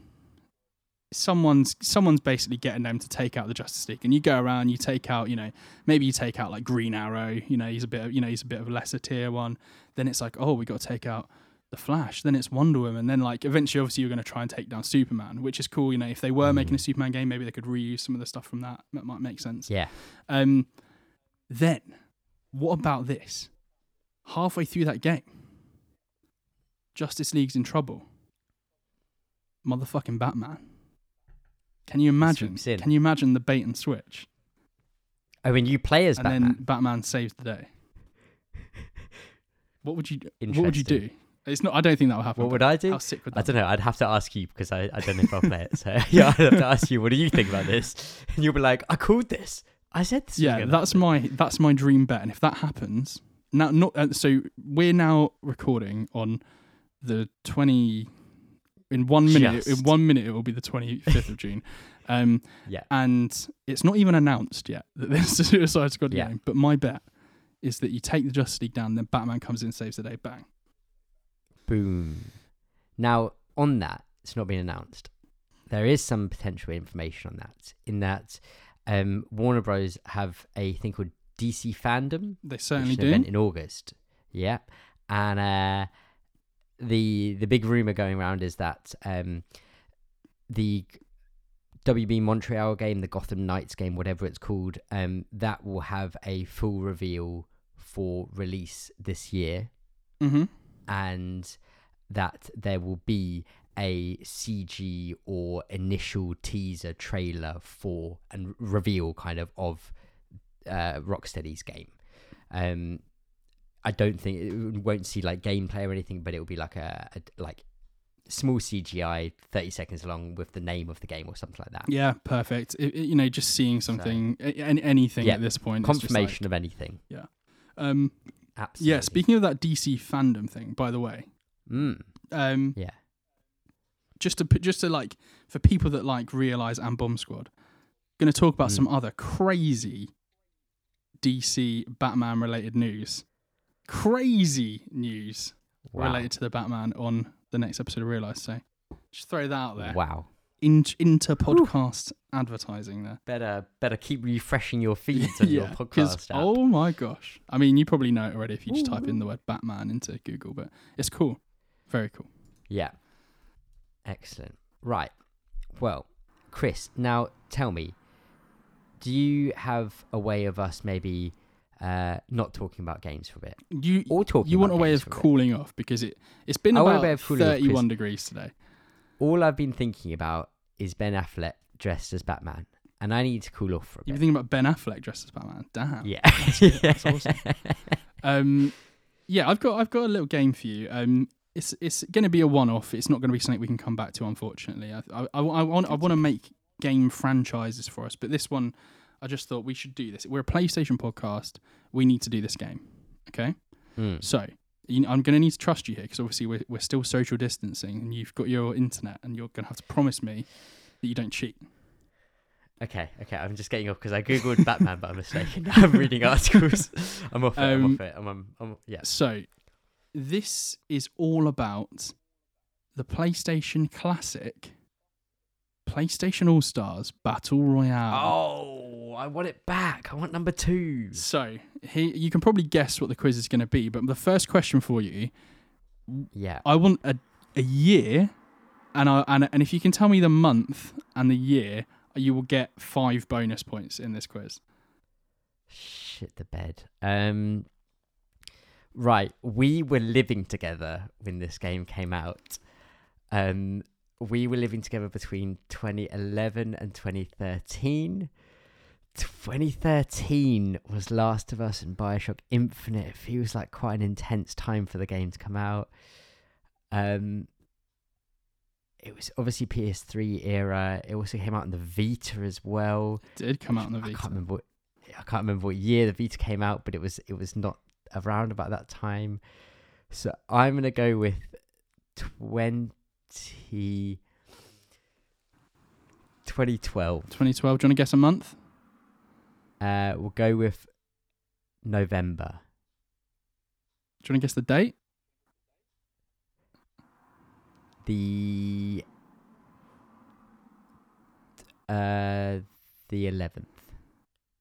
Someone's someone's basically getting them to take out the Justice League, and you go around, you take out, you know, maybe you take out like Green Arrow, you know, he's a bit, of, you know, he's a bit of a lesser tier one. Then it's like, oh, we got to take out the Flash. Then it's Wonder Woman. Then like eventually, obviously, you're going to try and take down Superman, which is cool. You know, if they were making a Mm. Superman game, maybe they could reuse some of the stuff from that. That might make sense. Yeah. Um, then, what about this? Halfway through that game, Justice League's in trouble. Motherfucking Batman. Can you imagine? Can you imagine the bait and switch? I mean, you play as and Batman. then Batman saves the day. What would you? What would you do? It's not. I don't think that will happen. What would I do? How sick would that I don't know. I'd have to ask you because I, I don't know if I'll play it. So yeah, I'd have to ask you. What do you think about this? And you'll be like, I called this. I said this. yeah, that's happen." my that's my dream bet. And if that happens, now not uh, so we're now recording on the twenty. In one minute, in one minute, it will be the twenty fifth of June, um, Yeah. and it's not even announced yet that there's a Suicide Squad Yeah. game. But my bet is that you take the Justice League down, then Batman comes in, saves the day, bang. Boom. Now, on that, it's not been announced. There is some potential information on that. In that, um, Warner Bros. have a thing called DC Fandom, They certainly do. event in August. Yeah, and uh, the the big rumor going around is that um, the WB Montreal game, the Gotham Knights game, whatever it's called, um, that will have a full reveal for release this year Mm-hmm. and that there will be a CG or initial teaser trailer for and reveal kind of of uh, Rocksteady's game. Um, I don't think it won't see like gameplay or anything, but it will be like a, a like small CGI, thirty seconds long with the name of the game or something like that. Yeah, perfect. It- it- you know, just seeing something, a- any, anything Yeah, at this point. Confirmation of anything. like- um, Absolutely. yeah. Speaking of that DC fandom thing, by the way, Mm, um, yeah. just to just to like for people that like realize and Bomb Squad, going to talk about Mm. some other crazy DC Batman related news. Crazy news Wow. related to the Batman on the next episode of Realize. So just throw that out there. Wow. In, into podcast advertising there. Better better keep refreshing your feeds on your 'cause- podcast app. Oh my gosh. I mean, you probably know it already if you just type in the word Batman into Google, but it's cool. Very cool. Yeah. Excellent. Right. Well, Chris, now tell me, do you have a way of us maybe uh, not talking about games for a bit, You or talking? you want a way of a cooling off because it it's been I a about way of cooling off, 'cause- 31 degrees today. All I've been thinking about is Ben Affleck dressed as Batman, and I need to cool off for a You've been thinking about Ben Affleck dressed as Batman. Damn. Yeah, good, that's awesome. Um, yeah, I've got I've got a little game for you. Um, it's it's going to be a one-off. It's not going to be something we can come back to, unfortunately. I I, I, I want I want to make game franchises for us, but this one, I just thought we should do this. We're a PlayStation podcast. We need to do this game. Okay, Mm. so you, I'm going to need to trust you here because obviously we're we're still social distancing, and you've got your internet, and you're going to have to promise me that you don't cheat. Okay, okay. I'm just getting off because I googled Batman, but I'm mistaken. I'm reading articles. I'm off it. I'm Um, off it. I'm, I'm, I'm yeah. So, this is all about the PlayStation Classic, PlayStation All Stars Battle Royale. Oh, I want it back. I want number two. So, here you can probably guess what the quiz is going to be, but the first question for you, Yeah. I want a a year, and I and and if you can tell me the month and the year, you will get five bonus points in this quiz. Shit the bed. Um. Right, we were living together when this game came out. Um, we were living together between 2011 and 2013. 2013 was Last of Us and Bioshock Infinite. It feels like quite an intense time for the game to come out. Um, it was obviously PS3 era. It also came out in the Vita as well. It did come out in the I Vita. can't remember. What, I can't remember what year the Vita came out, but it was it was not around about that time. So I'm gonna go with twenty. 2012. 2012. Do you want to guess a month? Uh, we'll go with November. Do you want to guess the date? The uh the 11th.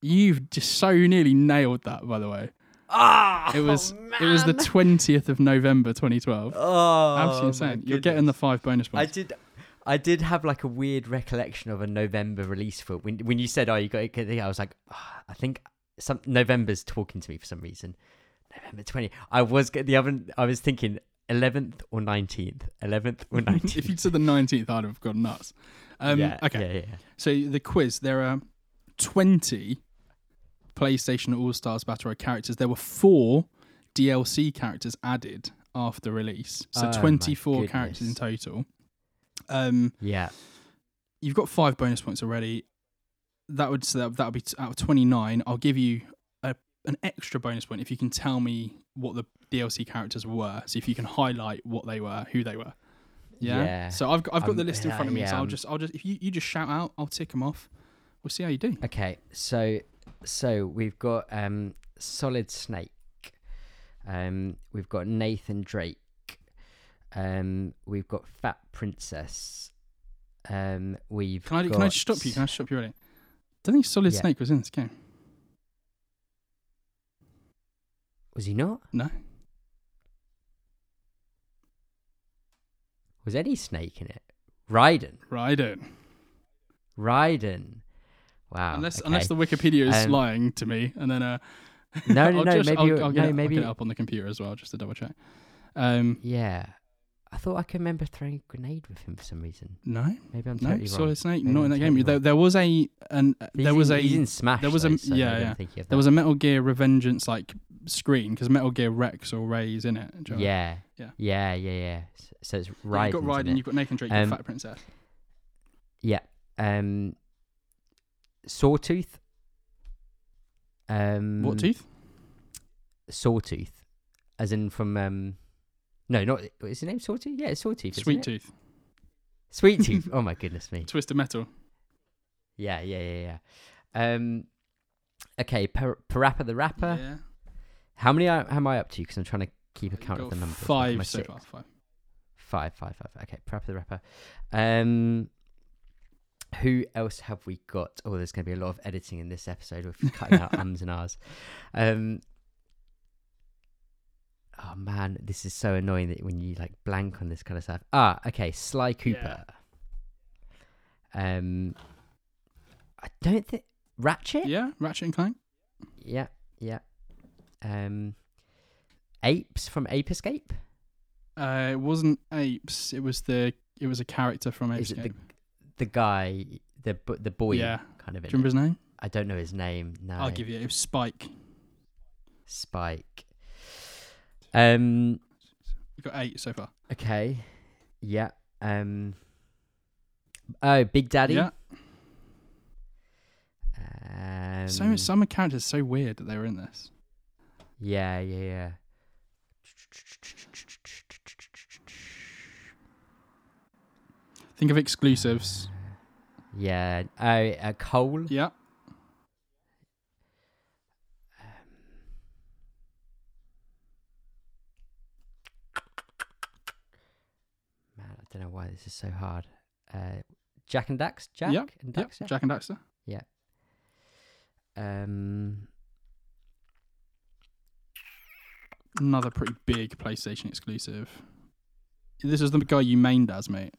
You've just so nearly nailed that, by the way. Ah, It was it was the twentieth of November, twenty twelve. oh, Absolutely insane. You're getting the five bonus points. I did. I did have like a weird recollection of a November release for when when you said, "Oh, you got it," I was like, "Ah, I think some November's talking to me for some reason. November twenty. I was the other. I was thinking eleventh or nineteenth. Eleventh or nineteenth. if you'd said the nineteenth, I'd have gone nuts. Um, yeah, okay, Yeah, yeah. so the quiz. There are twenty PlayStation All Stars Battle Royale characters. There were four DLC characters added after release, so Oh, twenty-four characters in total. Um, Yeah. you've got five bonus points already. That would so that that would be out of twenty nine. I'll give you a, an extra bonus point if you can tell me what the DLC characters were. So if you can highlight what they were, who they were. Yeah. Yeah. So I've got I've got Um, the list in front of me. yeah, so I'll um, just I'll just if you, you just shout out, I'll tick them off. We'll see how you do. Okay, so so we've got um Solid Snake. Um we've got Nathan Drake. Um we've got Fat Princess. Um we've Can I got... can I stop you? Can I stop you already? don't think Solid Yeah. Snake was in this game. Was he not? No. Was any snake in it? Raiden. Raiden. Raiden. Wow. unless okay. unless the Wikipedia is Um, lying to me, and then uh. No, no, no, just- maybe I'll, I'll no, it, maybe- I'll get it up on the computer as well, just to double check. Um, Yeah. I thought I could remember throwing a grenade with him for some reason. no, Maybe I'm no, totally wrong. Solid Snake, Maybe not in I'm that game. There, there was a an uh, He's there was in, a he's in Smash. there was a- though, so yeah, yeah. there was a Metal Gear Revengeance like screen because Metal Gear Rex or Ray is in it. Yeah. Yeah. Yeah, yeah, yeah. So it's Raiden. You've got Raiden, you've got Nathan Drake, you've Um, got Fat Princess. Yeah. Um Sawtooth. Um What tooth? Sawtooth. As in from um No, not is the name Sawtooth? Yeah, it's Sawtooth. Sweet tooth. Sweet Tooth. oh my goodness me. Twisted Metal. Yeah, yeah, yeah, yeah. Um Okay, Par- Parappa the Rapper. Yeah. How many are, am I up to? Because I'm trying to keep account of the numbers. Like, am I Five so six? far. Five. Five, five, five. Okay, Parappa the Rapper. Um, who else have we got? Oh, there's going to be a lot of editing in this episode with cutting out ums and ahs. Um, oh man, this is so annoying that when you like blank on this kind of stuff. Ah, okay, Sly Cooper. Um, I don't think Ratchet. Yeah, Ratchet and Clank. Yeah, yeah. Um, apes from Ape Escape. Uh, it wasn't apes. It was the. It was a character from Ape Is Escape. The guy, the the boy, Yeah. kind of. Do you remember it? his name? I don't know his name. No, I'll give you. It was Spike. Spike. Um. You got eight so far. Okay. Yeah. Um. Oh, Big Daddy. Yeah. Um, So some characters so weird that they were in this. Yeah, yeah, yeah. Think of exclusives. Yeah. Oh, uh, Cole. Yeah. Man, I don't know why this is so hard. Uh, Jak and Dax. Jak Yep, and Yep. Dax. Jak and Daxter. Yeah. Um. Another pretty big PlayStation exclusive. This is the guy you mained as, mate.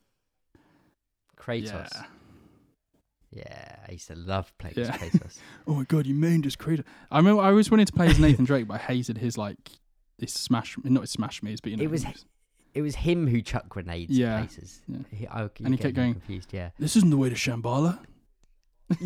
Kratos. Yeah. Yeah, I used to love playing Yeah. as Kratos. Oh my god, you mean just Kratos. I remember I always wanted to play as Nathan Drake, but I hated his like this smash, not his smash me's, but you know. It was- it was him who chucked grenades Yeah, places. yeah. He, I, And he kept going- confused. Yeah. This isn't the way to Shambhala.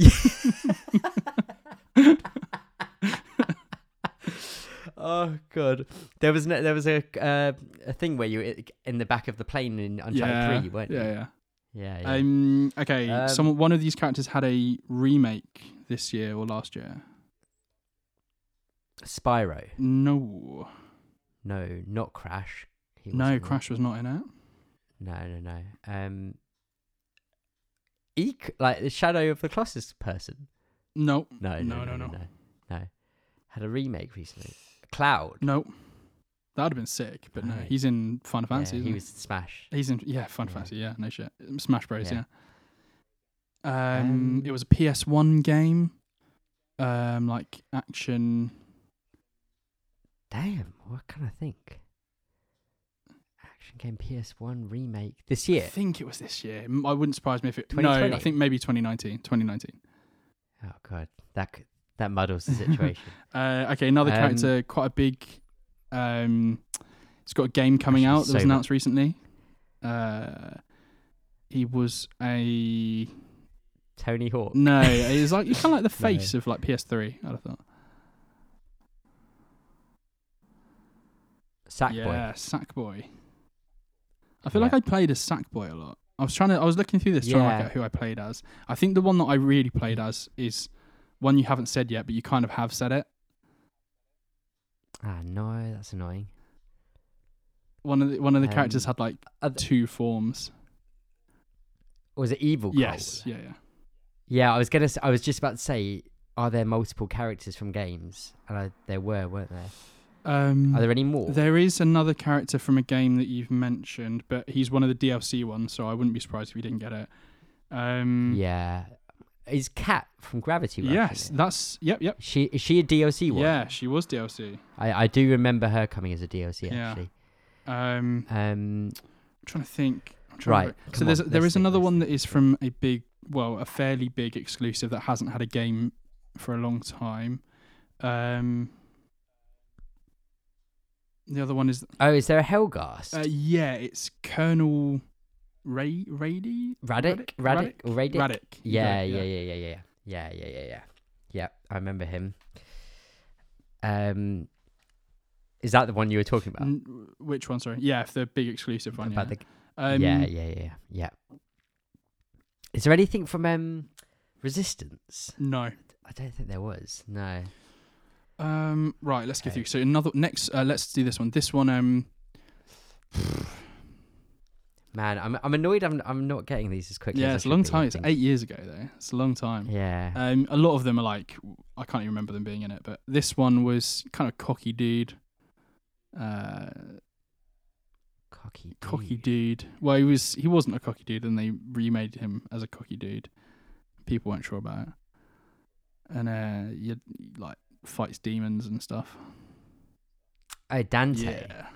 oh god, there was no, there was a uh, a thing where you were in the back of the plane in Uncharted yeah, Three, weren't yeah, you? yeah. Yeah, yeah. Um, okay, Um, some one of these characters had a remake this year or last year. Spyro. No, No, not Crash. He no. Crash was not in it. No, no, no. Um, Eek, like the Shadow of the Colossus person. No, No, no, no, no, no. no, no. Had a remake recently. Cloud. no, that would have been sick. But no, he's in Final Yeah, Fantasy. he isn't was Smash. He's in yeah, Final Yeah. Fantasy. Yeah, no shit. Smash Bros. Yeah. Yeah. Um, Um, it was a PS1 game. Um, like action. Damn, what can I think? Action game PS1 remake this year. I year. think it was this year. M- I wouldn't surprise me if it. No, 2020? I think maybe 2019. 2019. Oh god, that c- that muddles the situation. Uh, okay, another Um, character, quite a big. Um, it's got a game coming out that was announced recently. Uh, he was a Tony Hawk. no. He was like kind of like the No. face of like PS3. I'd have thought. Sackboy. yeah, Sackboy. I feel Yeah. like I played as Sackboy a lot. I was trying to. I was looking through this trying to Yeah. work out who I played as. I think the one that I really played as is one you haven't said yet, but you kind of have said it. Ah no, that's annoying. One of the one of the characters Um, had like Are th- two forms. was it Evil Cole? Yes. Yeah. Yeah. Yeah, I was gonna. s- I was just about to say, are there multiple characters from games? And I, there were, weren't there? Um, Are there any more? There is another character from a game that you've mentioned, but he's one of the DLC ones, so I wouldn't be surprised if you didn't get it. Um, Yeah. Is Kat from Gravity Rush? Yes, it? that's yep, yep. She is she a DLC one? Yeah, she was DLC. I, I do remember her coming as a DLC Yeah. actually. Um, Um. I'm trying to think. I'm trying Right. To, so come there's on, there let's is think, another let's one that is from a big, well, a fairly big exclusive that hasn't had a game for a long time. Um, the other one is. Oh, is there a Helghast? uh, yeah, it's Colonel Ray Rady Radec? Radec? Radec? Radec? Radec. you got Yeah, yeah, yeah, yeah, yeah, yeah, yeah, yeah, yeah. Yeah, I remember him. Um, is that the one you were talking about? N- which one? Sorry. Yeah, if the big exclusive one. about yeah. the Um, yeah, yeah, yeah, yeah. Is there anything from um Resistance? No. I don't think there was. No. Um. Right. Let's get Okay. through. So another next. Uh, let's do this one. This one. Um. Man, I'm I'm annoyed. I'm I'm not getting these as quickly. Yeah, as it's a long be, time. It's eight years ago though. It's a long time. Yeah. Um. A lot of them are like I can't even remember them being in it, but this one was kind of cocky dude. Uh, cocky. cocky dude. dude. Well, he was. He wasn't a cocky dude, and they remade him as a cocky dude. People weren't sure about it, and uh, you like fights demons and stuff. Oh, Dante. Yeah.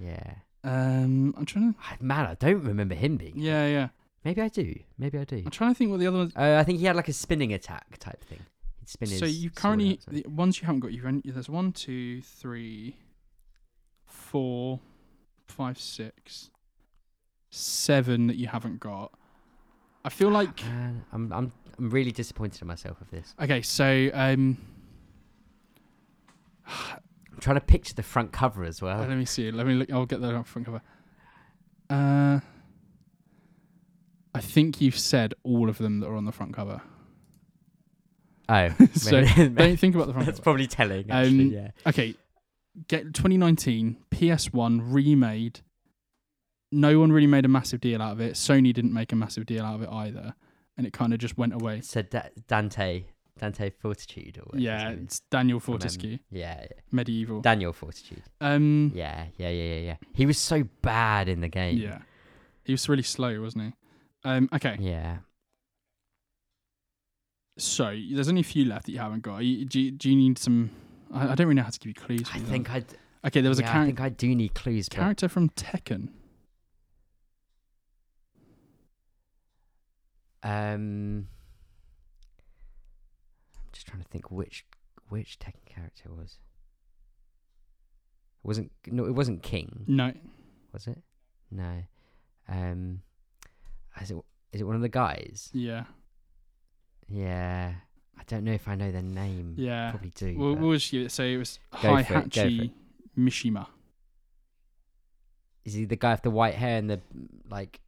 Yeah. Um. I'm trying to. Ah, Man, I don't remember him being. Yeah, yeah. Maybe I do. Maybe I do. I'm trying to think what the other ones. Uh, I think he had like a spinning attack type thing. He'd spin his So you sword currently out, the ones you haven't got. You've only, there's one, two, three, four, five, six, seven that you haven't got. I feel like Man, I'm I'm I'm really disappointed in myself with this. okay. So um, I'm trying to picture the front cover as well. let me see. Let me look. I'll get that on front cover. Uh, I think you've said all of them that are on the front cover. Oh, so don't think about the front that's cover. probably telling. Actually, Um, yeah. Okay, get 2019 PS1 remade. No one really made a massive deal out of it. Sony didn't make a massive deal out of it either, and it kind of just went away. So da- Dante, Dante Fortitude, or whatever his Yeah, is. it's Daniel um, Fortesque, yeah, yeah. medieval. Daniel Fortitude. Um, Yeah, yeah, yeah, yeah, yeah. He was so bad in the game. yeah, he was really slow, wasn't he? Um, okay, Yeah. so there's only a few left that you haven't got. You- Do you, do you need some? I, I don't really know how to give you clues. For I think I. Okay, there was yeah, a I char- think I do need clues, but character from Tekken. um, I'm just trying to think which which Tekken character it was. It wasn't no, it wasn't King, No, was it? No. Um, is it is it one of the guys? yeah, Yeah, I don't know if I know their name. yeah. Probably do. What, what was you? So it was Go for it, go for Heihachi it. Mishima. Is he the guy with the white hair and the like?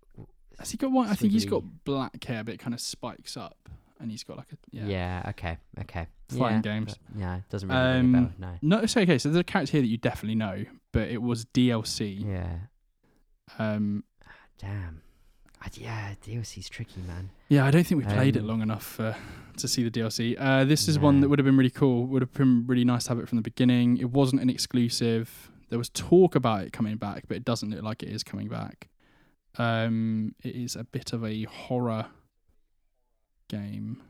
Has he got white? I think he's got black hair, but it kind of spikes up, and he's got like a yeah. Yeah. okay. Okay. Fighting yeah, games. Yeah. It doesn't really ring a Um, bell. No. No, it's okay. So there's a character here that you definitely know, but it was DLC. Yeah. Um, Damn. I, yeah. DLC's tricky, man. yeah, I don't think we played it Um, long enough uh, to see the DLC. Uh, this is one that would have been really cool. Would have been really nice to have it from the beginning. It wasn't an exclusive. There was talk about it coming back, but it doesn't look like it is coming back. Um, it is a bit of a horror game.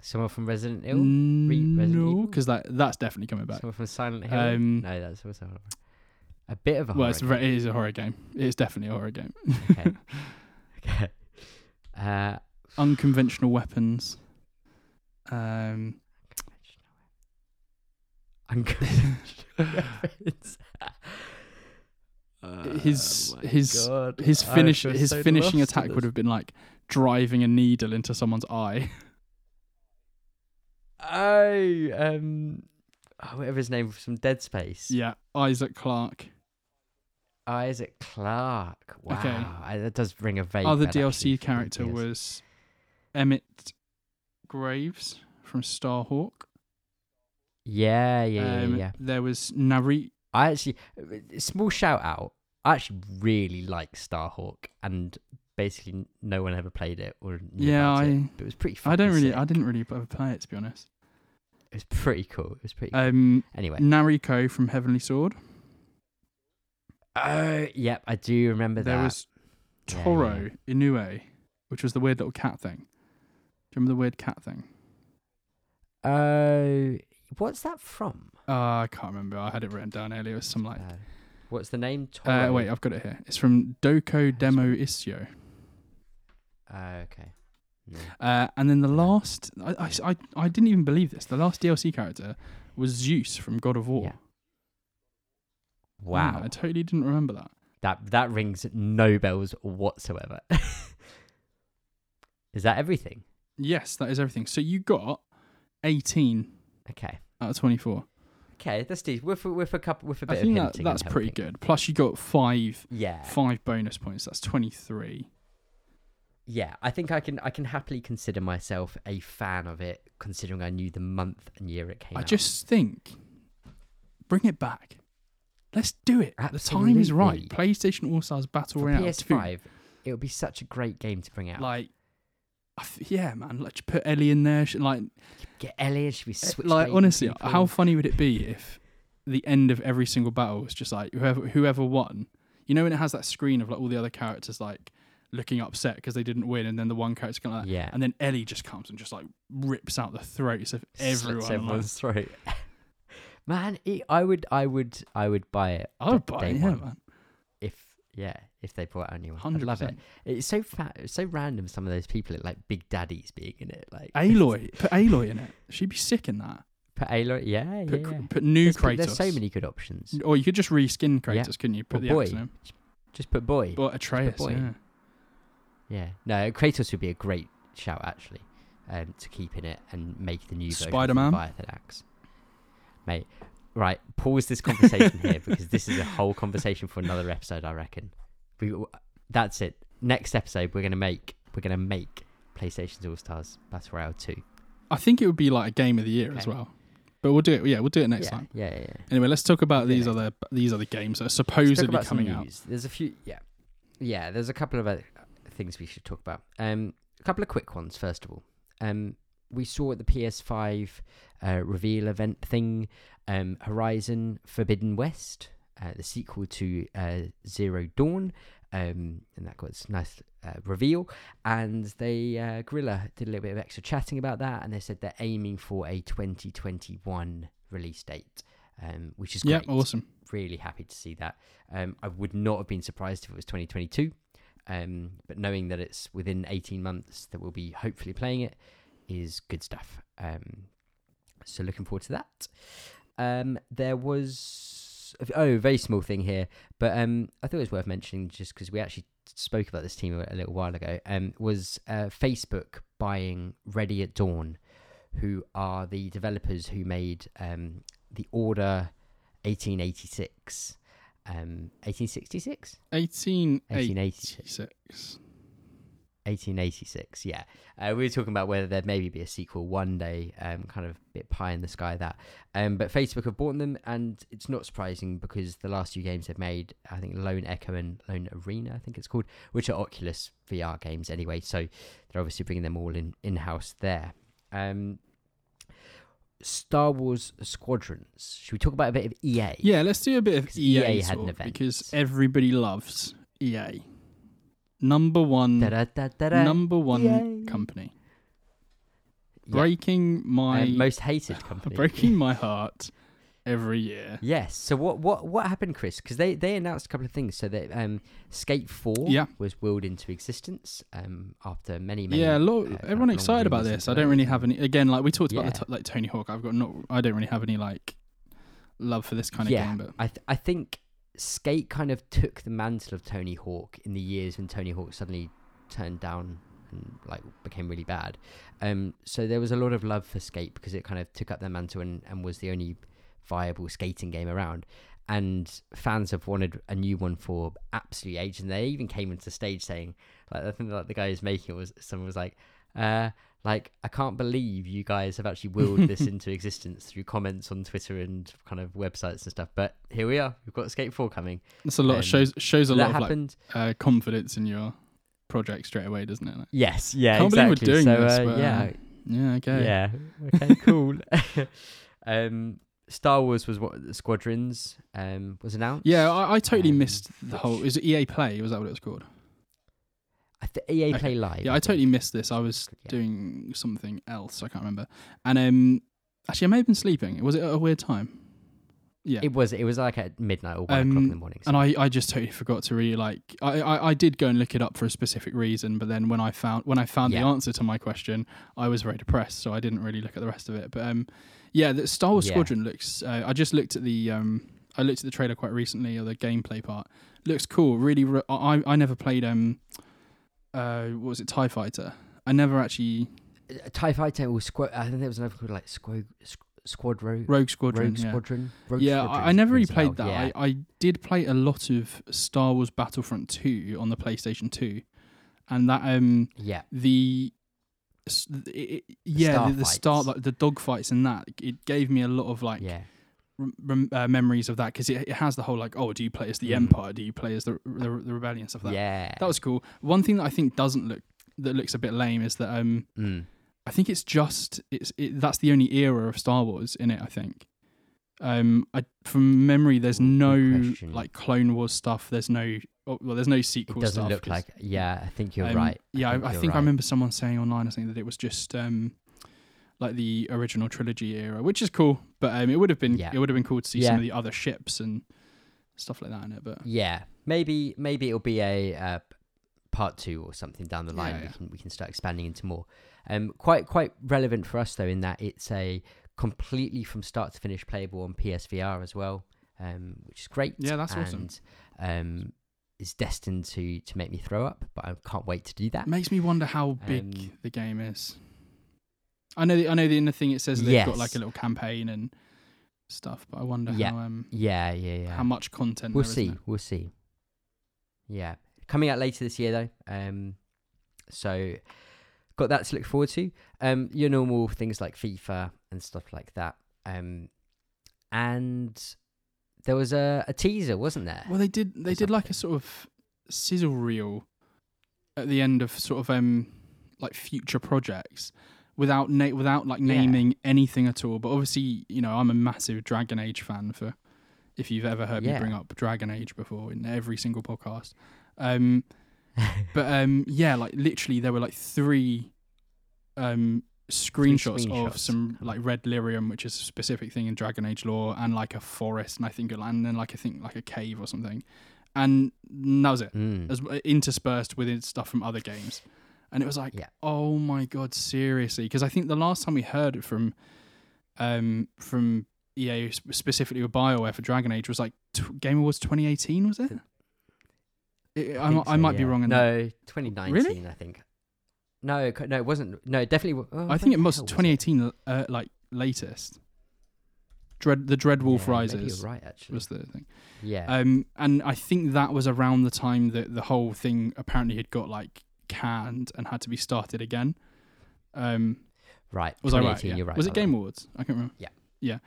Someone from Resident Evil. Resident no, because that that's definitely coming back. Someone from Silent Hill. Um, no, that's also a bit of a. Well, horror it's it is a horror game. It is definitely a horror game. Okay. okay. Uh, Unconventional weapons. Um, unconventional weapons. Uh, His- his- God. his finish, his so finishing attack would have been like driving a needle into someone's eye. Oh, um, oh, whatever his name was from Dead Space. yeah, Isaac Clarke. Isaac Clarke. Wow, Okay. I, that does ring a vague. Other DLC character was Emmett Graves from Starhawk. Yeah, yeah, yeah, Um, yeah. There was Nari. I actually, uh, small shout out. I actually really like Starhawk, and basically no one ever played it or knew Yeah, about it. I- But it was pretty. I don't really. I didn't really ever play it to be honest. It was pretty cool. It was pretty. Cool. Um, anyway. Nariko from Heavenly Sword. Oh, yep, I do remember There that. There was Yeah, yeah. Toro Inoue, which was the weird little cat thing. Do you remember the weird cat thing? Oh, what's that from? Uh, I can't remember. I had it written down earlier. It was some like. Uh, what's the name? Uh, wait, I've got it here. It's from Doko Demo Issyo. Oh, okay. No. Uh, and then the last, I, I, I, I didn't even believe this. The last DLC character was Zeus from God of War. Yeah. Wow, I totally didn't remember that. that that rings no bells whatsoever. Is that everything? Yes, that is everything. So you got 18 Okay. out of 24. Okay, that's decent. With a- with a couple with a I bit think of that, that's pretty good. Plus, you got five Yeah. five bonus points. That's 23. Yeah, I think I can I can happily consider myself a fan of it, considering I knew the month and year it came I out. just think, bring it back. Let's do it. At the time is right. PlayStation All Stars Battle for Royale 2. PS5, it would be such a great game to bring out. Like, yeah, man. Let's put Ellie in there. Sh- Like, Get Ellie. should be Uh, switch. like honestly, how funny would it be if the end of every single battle was just like whoever whoever won? You know when it has that screen of like all the other characters like looking upset because they didn't win, and then the one character kind of like, Yeah. and then Ellie just comes and just like rips out the throats of everyone. Slits like, throat. Man, it, I would, I would, I would buy it. I would buy it, yeah, man. If Yeah, if they brought out a new one, I'd love it. It's so fat, it's so random. Some of those people, like Big Daddies, being in it, like Aloy, put Aloy in it. She'd be sick in that. Put Aloy, yeah, Put, yeah. Put new There's, Kratos. there's so many good options. Or you could just reskin Kratos, Yeah. couldn't you? Put Or the boy. axe in him. Just put boy. But Atreus, boy. yeah. Yeah, no, Kratos would be a great shout actually, um, to keep in it and make the new version Spider-Man? Leviathan axe. Mate, right, pause this conversation here because this is a whole conversation for another episode. I reckon. We, that's it. Next episode, we're gonna make we're gonna make PlayStation's All Stars Battle Royale two. I think it would be like a game of the year as well. But we'll do it. Yeah, we'll do it next yeah, time. yeah, yeah, yeah. Anyway, let's talk about Yeah, these next other these other games that are supposedly coming out. There's a few, yeah, yeah. There's a couple of other things we should talk about. Um, a couple of quick ones. First of all, um, we saw at the PS5 uh, reveal event thing, um, Horizon Forbidden West, uh, the sequel to uh, Zero Dawn, um, and that got its nice uh, reveal. And they uh, Guerrilla did a little bit of extra chatting about that, and they said they're aiming for a 2021 release date, um, which is Yeah, great awesome. really happy to see that. Um, I would not have been surprised if it was 2022, um, but knowing that it's within 18 months that we'll be hopefully playing it is good stuff. Um, so looking forward to that. Um, there was oh, very small thing here, but um, I thought it was worth mentioning just because we actually spoke about this team a, little while ago. Um, was uh, Facebook buying Ready at Dawn, who are the developers who made um, the Order 1886, um, 1866, 1886. 1886. Yeah, uh, we were talking about whether there'd maybe be a sequel one day, um, kind of a bit pie in the sky that. Um, but Facebook have bought them, and it's not surprising because the last two games they've made, I think Lone Echo and Lone Arena, I think it's called, which are Oculus VR games anyway. So they're obviously bringing them all in in house there. Um, Star Wars Squadrons. Should we talk about a bit of EA? Yeah, let's do a bit of EA, EA had an event. because everybody loves EA. Number one, Da-da-da-da-da. number one EA. company. Yeah. Breaking my Um, most hated company. breaking my heart every year. Yes. So what what what happened, Chris? Because they they announced a couple of things. So that um, Skate Four Yeah. was willed into existence um after many many. Yeah, lo- uh, everyone excited about this. I don't really have any. Again, like we talked about the Yeah. t- like Tony Hawk. I've got not. I don't really have any like love for this kind of yeah, game. But I th- I think Skate kind of took the mantle of Tony Hawk in the years when Tony Hawk suddenly turned down and like became really bad. Um, so there was a lot of love for Skate because it kind of took up their mantle and, and was the only viable skating game around. And fans have wanted a new one for absolutely ages. And they even came into stage saying, like, I think like the guy who's making it was someone was like, uh, like I can't believe you guys have actually willed this into existence through comments on Twitter and kind of websites and stuff. But here we are. We've got Skate Four coming. That's a lot. um, shows shows a lot of like happened. uh, confidence in your project straight away, doesn't it? Like, yes. Yeah. Can't believe we're exactly. doing so, this, uh, but, yeah. uh, yeah. Okay. Yeah. Okay. Cool. um, Star Wars was what the Squadrons um was announced. Yeah, I, I totally Um, missed the whole. Is it EA Play? Was that what it was called? I th- EA Okay. Play Live. Yeah, I totally missed this. I was Yeah. doing something else. I can't remember. And um, actually, I may have been sleeping. Was it at a weird time? Yeah. It was. It was like at midnight or one o'clock in the Um, morning. and I, I just totally forgot to really like I, I, I did go and look it up for a specific reason, but then when I found when I found the answer to my question, I was very depressed, so I didn't really look at the rest of it. But um, yeah, the Star Wars Yeah. Squadron looks. Uh, I just looked at the um, I looked at the trailer quite recently, or the gameplay part. Looks cool. Really, re- I I never played um, uh, what was it Tie Fighter? I never actually Uh, Tie Fighter or Squad. I think there was another called like Squad Squad Rogue. Rogue Squadron. Rogue yeah. Squadron. Rogue yeah, Squadron I, I never really played that. Yeah. I, I did play a lot of Star Wars Battlefront 2 on the PlayStation 2. And that um yeah. the it, it- yeah, the, the start like the dogfights and that it gave me a lot of like yeah. rem- uh, memories of that because it, it has the whole like oh do you play as the Mm. Empire do you play as the the, the rebellion stuff like that Yeah. that was cool. One thing that I think doesn't look that looks a bit lame is that um Mm. I think it's just it's it, that's the only era of Star Wars in it. I think. Um, I from memory, there's no like Clone Wars stuff. There's no oh, well, there's no sequel. It doesn't stuff look like. Yeah, I think you're um, right. Yeah, I, I you're think I remember someone saying online. I think that it was just um, like the original trilogy era, which is cool. But um, it would have been Yeah. it would have been cool to see some of the other ships and stuff like that in it. But Yeah, maybe maybe it'll be a uh, part two or something down the Yeah, line. We can we can start expanding into more. Um, quite quite relevant for us though in that it's a completely from start to finish playable on PSVR as well, um, which is great. Yeah, that's awesome. and, Um, is destined to to make me throw up, but I can't wait to do that. makes me wonder how big Um, the game is. I know. The, I know the in the thing it says they've got like a little campaign and stuff, but I wonder Yeah. how um Yeah, yeah, yeah. how much content. We'll see. We'll see. Yeah, coming out later this year though. Um, so got that to look forward to. Um, your normal things like FIFA and stuff like that. Um, and there was a, a teaser, wasn't there? Well, they did. They did like a sort of sizzle reel at the end of sort of um like future projects without na- without like Yeah. naming anything at all. But obviously, you know, I'm a massive Dragon Age fan. For if you've ever heard me bring up Dragon Age before in every single podcast. Um, but um, yeah, like literally, there were like three um screenshots, screenshots. of some like red lyrium, which is a specific thing in Dragon Age lore, and like a forest, and I think and then like I think like a cave or something, and that was it, Mm. as interspersed with stuff from other games, and it was like, Yeah. oh my god, seriously, because I think the last time we heard it from, um, from EA specifically with Bioware for Dragon Age was like t- Game Awards 2018, was it? It- I, think mi- I so, might be wrong. In that. No, 2019, I think. No, it no, it wasn't. No, it definitely. wa- oh, I think it must hell was 2018, uh, like latest. Dread the Dread Wolf Yeah, maybe Rises You're right, actually. was the thing. yeah. Um, and I think that was around the time that the whole thing apparently had got like canned and had to be started again. Um, right. was I right? Yeah. You're right. Was it. Game Awards? I can't remember. Yeah, Yeah,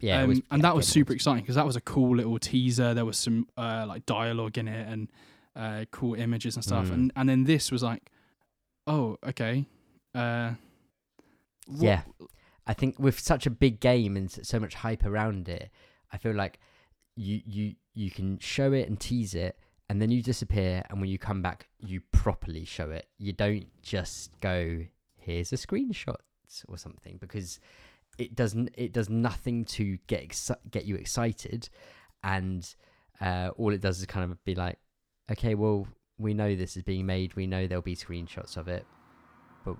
yeah. it um, was- and yeah, that was Game super Awards. exciting because that was a cool little teaser. There was some uh, like dialogue in it and uh, cool images and stuff. Mm. And and then this was like, oh, okay. Uh, what- Yeah. I think with such a big game and so much hype around it, I feel like you you you can show it and tease it, and then you disappear, and when you come back, you properly show it. You don't just go, "Here's a screenshot" or something, because it doesn't. It does nothing to get exci- get you excited, and uh, all it does is kind of be like, "Okay, well, we know this is being made. We know there'll be screenshots of it, but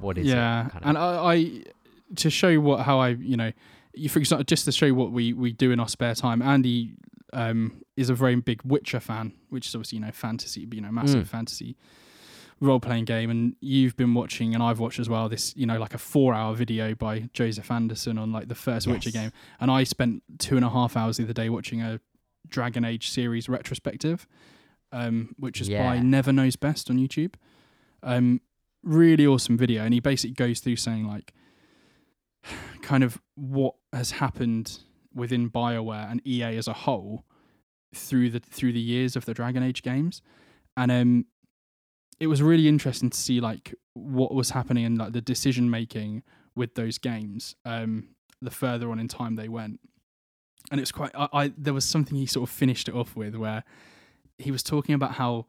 what is yeah, it?" of- and I, I to show you what how I you know, you for example, just to show you what we we do in our spare time. Andy um is a very big Witcher fan, which is obviously you know fantasy, you know massive Mm. fantasy role playing game, and you've been watching and I've watched as well. This you know like a four hour video by Joseph Anderson on like the first Witcher game, and I spent two and a half hours the other day watching a Dragon Age series retrospective, um, which is by Never Knows Best on YouTube. Um, really awesome video, and he basically goes through saying like, kind of what has happened within Bioware and EA as a whole through the through the years of the Dragon Age games, and um, it was really interesting to see like what was happening and like the decision making with those games. Um, the further on in time they went, and it's quite. I, I there was something he sort of finished it off with where he was talking about how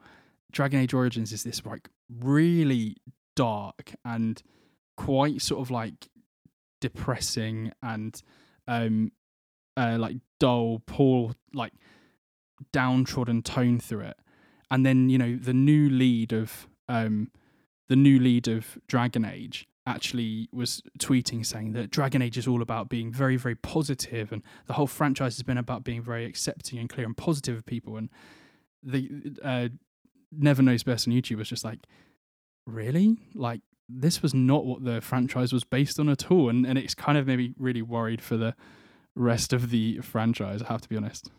Dragon Age Origins is this like really dark and quite sort of like depressing and um uh like dull poor like downtrodden tone through it. And then you know the new lead of um the new lead of Dragon Age actually was tweeting saying that Dragon Age is all about being very very positive and the whole franchise has been about being very accepting and clear and positive of people. And the uh never knows best on YouTube was just like really like this was not what the franchise was based on at all and and it's kind of made me really worried for the rest of the franchise i have to be honest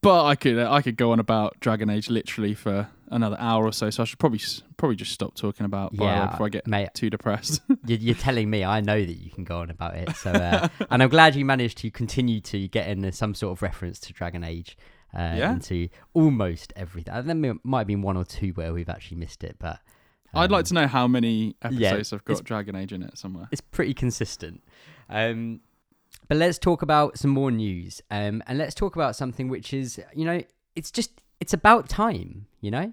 but i could i could go on about dragon age literally for another hour or so so i should probably probably just stop talking about Bioware Yeah, before i get mate. too depressed You're, you're telling me I know that you can go on about it. So, uh, and I'm glad you managed to continue to get in some sort of reference to Dragon Age. Uh, Yeah. Into almost everything. And then there might have been one or two where we've actually missed it, but i'd like um, to know how many yeah, episodes have got dragon age in it somewhere It's pretty consistent. Um, but let's talk about some more news. Um, and let's talk about something which is, you know, it's just it's about time, you know,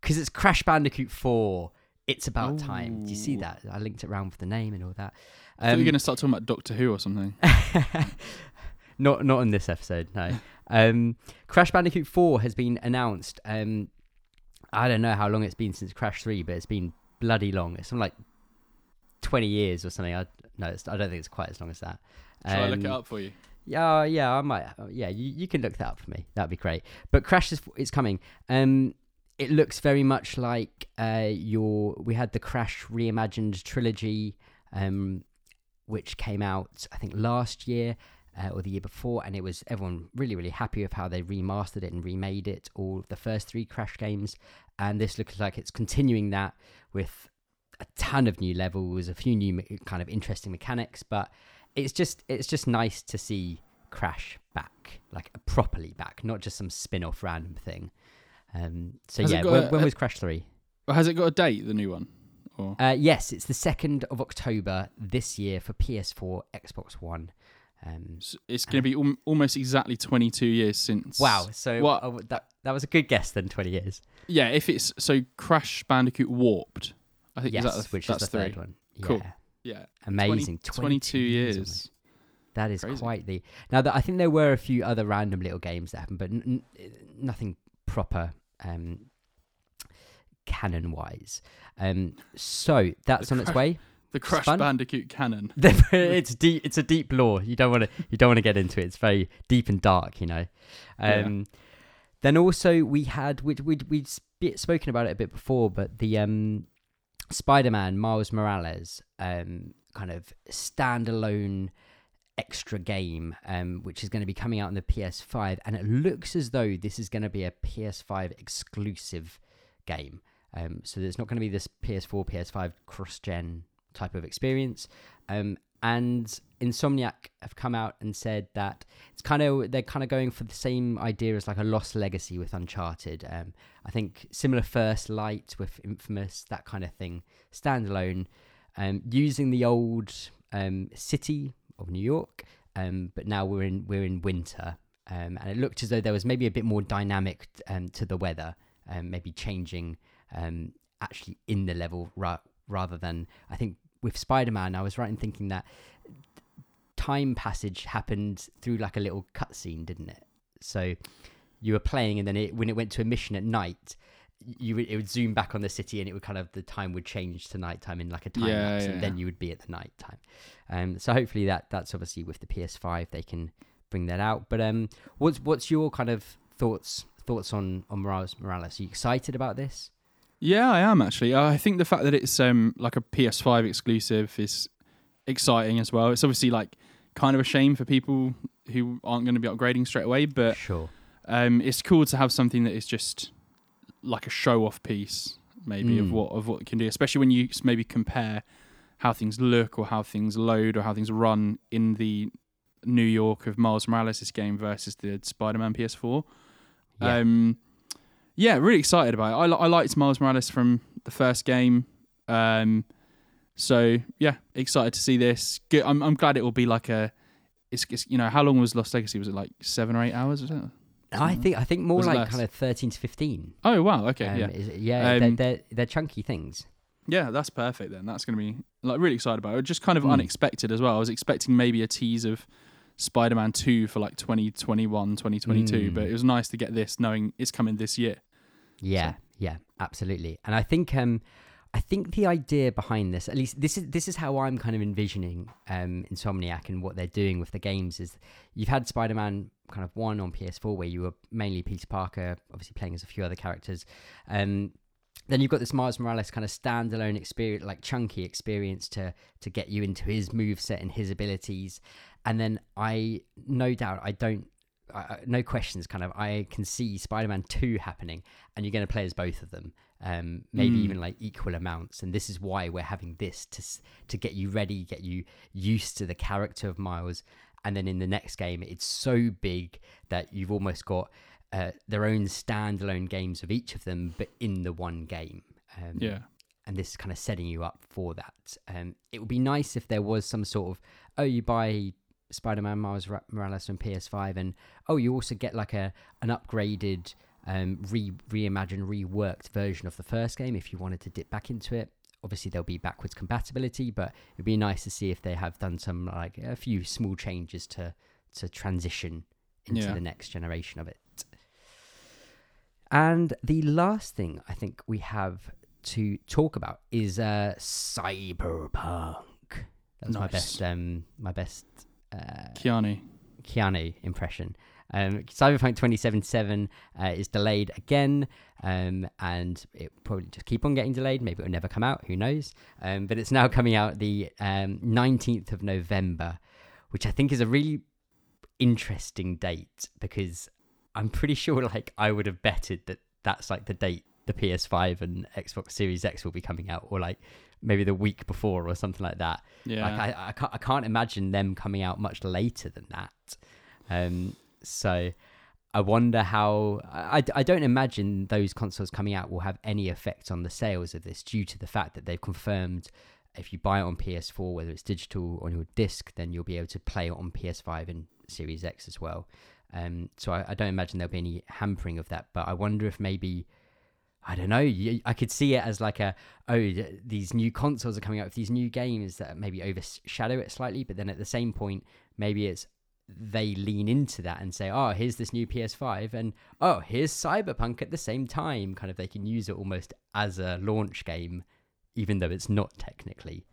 because it's Crash Bandicoot Four. It's about time. Do you see that? I linked it around with the name and all that. i thought you Um, were going to start talking about doctor who or something not not in this episode, no. Um, Crash Bandicoot 4 has been announced. Um, I don't know how long it's been since Crash 3, but it's been bloody long. It's something like 20 years or something. I no, it's, I don't think it's quite as long as that. Shall I look it Um, up for you? Yeah, yeah, I might. uh, Yeah, you, you can look that up for me. That'd be great. But Crash is it's coming. Um, it looks very much like uh your we had the Crash reimagined trilogy, um, which came out I think last year. Uh, or the year before, and it was everyone really, really happy with how they remastered it and remade it. All of the first three Crash games, and this looks like it's continuing that with a ton of new levels, a few new me- kind of interesting mechanics. But it's just it's just nice to see Crash back, like properly back, not just some spin-off random thing. Um, so Has yeah, when, a- when was Crash Three? Has it got a date? The new one? Uh, yes, it's the second of October this year for PS4, Xbox One. Um, it's going to be al- almost exactly 22 years since. wow, so What- oh, that that was a good guess then. Twenty years. Yeah, if it's so Crash Bandicoot Warped. I think Yes, is the, which that's is the three. third one. Cool. Yeah. Yeah, Amazing. 20 22, 22 years. years. That is Crazy. quite the. Now, that I think there were a few other random little games that happened, but n- n- nothing proper um, canon wise. Um, so that's The on its way. The Crash. Bandicoot canon. it's deep. It's a deep lore. You don't want to. You don't want to get into it. It's very deep and dark. You know. Yeah. Um, Then also we had we we we'd spoken about it a bit before, but the um, Spider-Man Miles Morales um, kind of standalone extra game, um, which is going to be coming out on the PS5, and it looks as though this is going to be a PS5 exclusive game. Um, so there's not going to be this PS4, PS5 cross-gen type of experience. Um, and Insomniac have come out and said that it's kind of they're kind of going for the same idea as like a lost legacy with Uncharted. Um, I think similar First Light with Infamous, that kind of thing, standalone, um, using the old um, city of New York, um, but now we're in we're in winter, um, and it looked as though there was maybe a bit more dynamic um, to the weather, maybe changing actually in the level ra- rather than I think with Spider-Man, I was right in thinking that time passage happened through like a little cutscene, didn't it? So you were playing, and then it, when it went to a mission at night, you it would zoom back on the city, and it would kind of the time would change to nighttime in like a time Yeah, lapse, yeah, and then you would be at the nighttime. Um, so hopefully that that's obviously with the PS5 they can bring that out. But um, what's what's your kind of thoughts thoughts on on Morales? Morales? Are you excited about this? Yeah, I am actually. I think the fact that it's um like a PS5 exclusive is exciting as well. It's obviously like kind of a shame for people who aren't going to be upgrading straight away, but sure. um, it's cool to have something that is just like a show off piece, maybe of Mm. what of what it can do. Especially when you maybe compare how things look or how things load or how things run in the New York of Miles Morales' game versus the Spider-Man PS4. Yeah. Um, yeah, really excited about it. I, li- I liked Miles Morales from the first game. Um, so yeah, excited to see this. Good. I'm I'm glad it will be like a. It's, it's you know how long was Lost Legacy? Was it like seven or eight hours? Was it? I think I think more Was it like less? kind of thirteen to fifteen. Oh wow. Okay. Um, yeah. is- yeah. Um, they're, they're they're chunky things. Yeah, that's perfect then. That's going to be like really excited about it. Just kind of Mm. unexpected as well. I was expecting maybe a tease of Spider-Man 2 for like 2021, 2022, Mm. but it was nice to get this knowing it's coming this year. Yeah, yeah, absolutely. And I think um I think the idea behind this, at least this is this is how I'm kind of envisioning um Insomniac and what they're doing with the games is you've had Spider-Man kind of one on PS4 where you were mainly Peter Parker, obviously playing as a few other characters. Um then you've got this Miles Morales kind of standalone experience, like chunky experience to to get you into his move set and his abilities. And then I, no doubt, I don't, I- no questions. Kind of, I can see Spider-Man Two happening, and you're going to play as both of them, um, maybe Mm. even like equal amounts. And this is why we're having this to to get you ready, get you used to the character of Miles. And then in the next game, it's so big that you've almost got uh, their own standalone games of each of them, but in the one game. Um, Yeah. and this is kind of setting you up for that. Um, it would be nice if there was some sort of oh, you buy Spider-Man Miles Ra- Morales on PS5, and oh, you also get like a an upgraded, um, re reimagined, reworked version of the first game if you wanted to dip back into it. Obviously, there'll be backwards compatibility, but it'd be nice to see if they have done some like a few small changes to to transition into Yeah. the next generation of it. And the last thing I think we have to talk about is uh, cyberpunk. That's my Nice. best, um, my best uh, Keanu. Keanu impression. Um, Cyberpunk 2077 uh, is delayed again, um, and it probably just keep on getting delayed. Maybe it'll never come out. Who knows? Um, but it's now coming out the um, 19th of November, which I think is a really interesting date because I'm pretty sure like I would have betted that that's like the date the PS5 and Xbox Series X will be coming out, or like maybe the week before or something like that. Yeah. Like I, I can't, I can't imagine them coming out much later than that. Um, so I wonder how. I, I don't imagine those consoles coming out will have any effect on the sales of this, due to the fact that they've confirmed if you buy it on PS4, whether it's digital or on your disc, then you'll be able to play it on PS5 and Series X as well. Um, so I, I don't imagine there'll be any hampering of that. But I wonder if maybe. I don't know. I could see it as like a oh, these new consoles are coming out with these new games that maybe overshadow it slightly, but then at the same point, maybe it's they lean into that and say, oh, here's this new PS5, and oh, here's Cyberpunk at the same time. Kind of, they can use it almost as a launch game, even though it's not technically.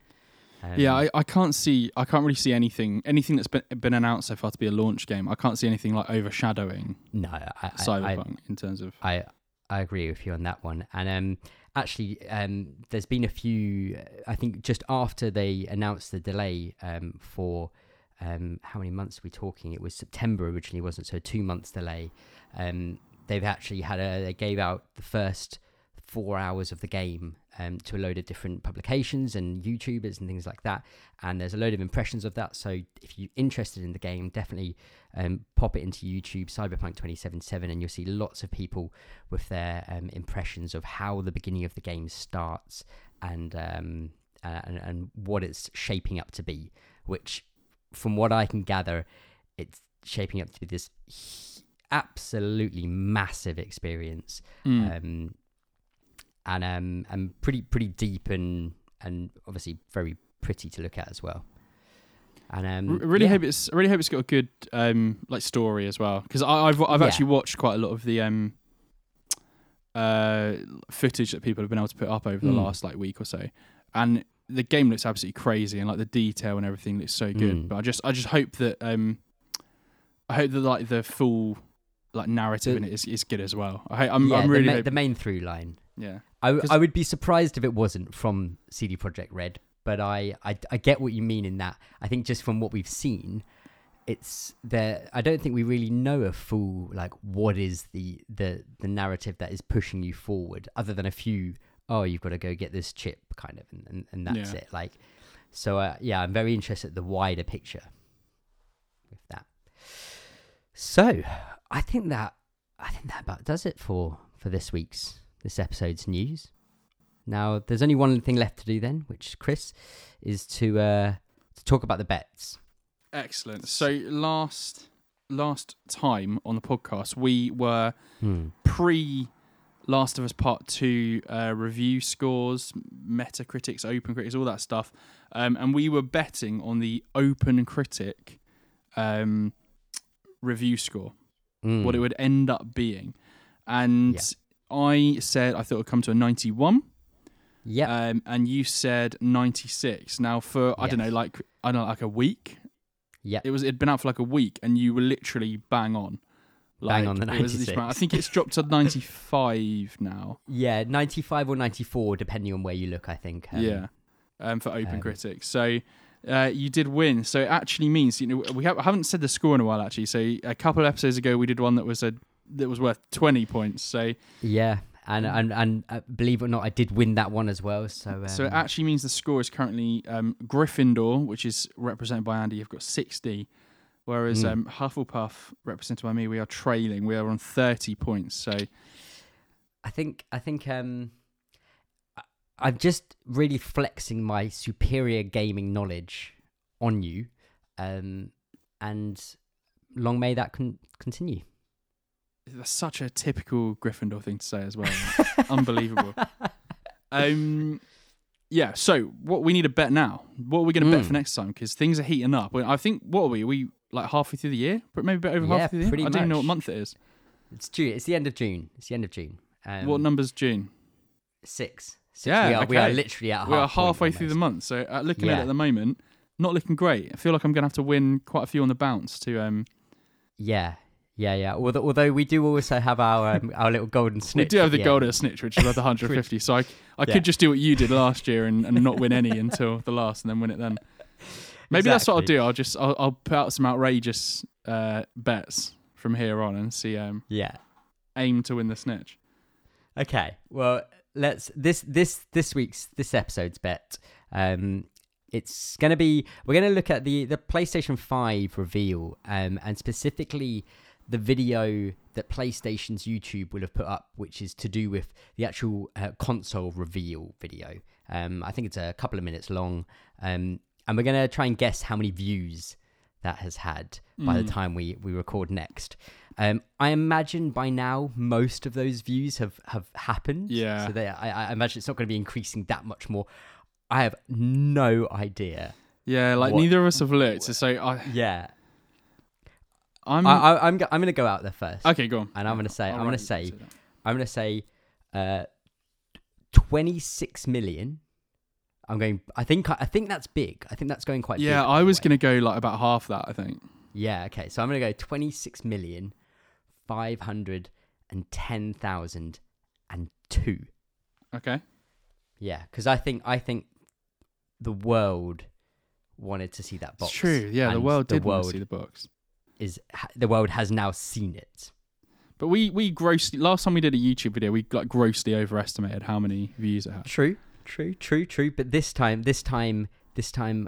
Um, yeah, I, I can't see I can't really see anything anything that's been been announced so far to be a launch game. I can't see anything like overshadowing no, I, I, I, Cyberpunk in terms of I I agree with you on that one. And um, actually, um, there's been a few. I think just after they announced the delay um, for um, how many months are we talking? It was September originally, wasn't it? So two months delay. Um, they've actually had a. They gave out the first four hours of the game um, to a load of different publications and YouTubers and things like that. And there's a load of impressions of that. So if you're interested in the game, definitely um, pop it into YouTube, Cyberpunk 2077, and you'll see lots of people with their um, impressions of how the beginning of the game starts and, um, uh, and and what it's shaping up to be. Which, from what I can gather, it's shaping up to be this absolutely massive experience Mm. And um, and pretty pretty deep and and obviously very pretty to look at as well. And um, R- really yeah. hope it's I really hope it's got a good um like story as well because I've I've Yeah. actually watched quite a lot of the um uh footage that people have been able to put up over the Mm. last like week or so, and the game looks absolutely crazy and like the detail and everything looks so good. Mm. But I just I just hope that um I hope that like the full like narrative The- in it is, is good as well. I I'm, yeah, I'm really the, ma- hope- the main through line. yeah I, I would be surprised if it wasn't from CD Projekt Red, but I, I I get what you mean in that. I think just from what we've seen, it's there. I don't think we really know a full like what is the the the narrative that is pushing you forward, other than a few. Oh, you've got to go get this chip, kind of, and and, and that's Yeah. it. Like, so uh, yeah, I'm very interested in the wider picture with that. So, I think that I think that about does it for for this week's this episode's news. Now, there's only one thing left to do then, which Chris is to uh, to talk about the bets. excellent. So last last time on the podcast we were Hmm. pre Last of Us Part Two uh, review scores, Metacritics, Open Critics, all that stuff, um, and we were betting on the Open Critic um, review score, Hmm. what it would end up being, and I said I thought it would come to a ninety-one, Yeah. um, and you said ninety-six. Now for I don't know, like I don't know, like a week. Yeah. It was it'd been out for like a week, and you were literally bang on. Bang on the it was this amount. I think it's dropped to ninety-five now. Yeah, 95 or 94, depending on where you look, I think. Um, yeah, um, for Open um, Critics. So uh, you did win. So it actually means you know we ha- haven't said the score in a while actually. So a couple of episodes ago we did one that was a that was worth twenty points. So Yeah. And, and and uh, believe it or not, I did win that one as well. So um, so it actually means the score is currently um, Gryffindor, which is represented by Andy. You've got sixty. Whereas Mm. um, Hufflepuff, represented by me, we are trailing. We are on thirty points. So I think I think um I'm just really flexing my superior gaming knowledge on you, um, and long may that con- continue. That's such a typical Gryffindor thing to say as well. Unbelievable. Um, yeah. So what we need a bet now. What are we going to bet Mm. for next time? Because things are heating up. I think what are we? We like halfway through the year, but maybe a bit over Yeah, halfway through the year. pretty I don't even know what month it is. It's June. It's the end of June. It's the end of June. Um, what number's June? Six. Six. Yeah, we are, we are literally at We are halfway through the month, so uh, looking at it at the moment, not looking great. I feel like I'm gonna have to win quite a few on the bounce to um. Yeah, yeah, yeah. Although, although we do also have our um, our little golden snitch. we do have the end. golden snitch, which is worth 150. so I, I Yeah. could just do what you did last year and, and not win any until the last, and then win it then. Maybe that's what I'll do. I'll just I'll, I'll put out some outrageous uh, bets from here on and see um Yeah. aim to win the snitch. Okay. Well, let's this this this week's this episode's bet. Um, it's gonna be we're gonna look at the the PlayStation Five reveal, um, and specifically the video that PlayStation's YouTube will have put up, which is to do with the actual uh, console reveal video. Um, I think it's a couple of minutes long, um, and we're gonna try and guess how many views that has had by the Mm. time we we record next. Um, I imagine by now most of those views have have happened. Yeah. So they, I, I imagine it's not going to be increasing that much more. I have no idea. Yeah, like What- neither of us have looked. So I Yeah. I'm I, I, I'm go- I'm going to go out there first, okay. Go on. and I'm going to say I'll I'm gonna you say that. I'm going to say uh, 26 million. I'm going. I think. I think that's big. I think that's going quite. Yeah, by I was way. gonna go like about half that. I think. Yeah. Okay. So I'm going to go 26 million five hundred and ten thousand and two. Okay. Yeah, because I think I think the world wanted to see that It's box. true. Yeah, the and world the did want to see the box. Is the world has now seen it. But we we grossly last time we did a YouTube video, we like grossly overestimated how many views it had. True, true, true, true. But this time, this time, this time,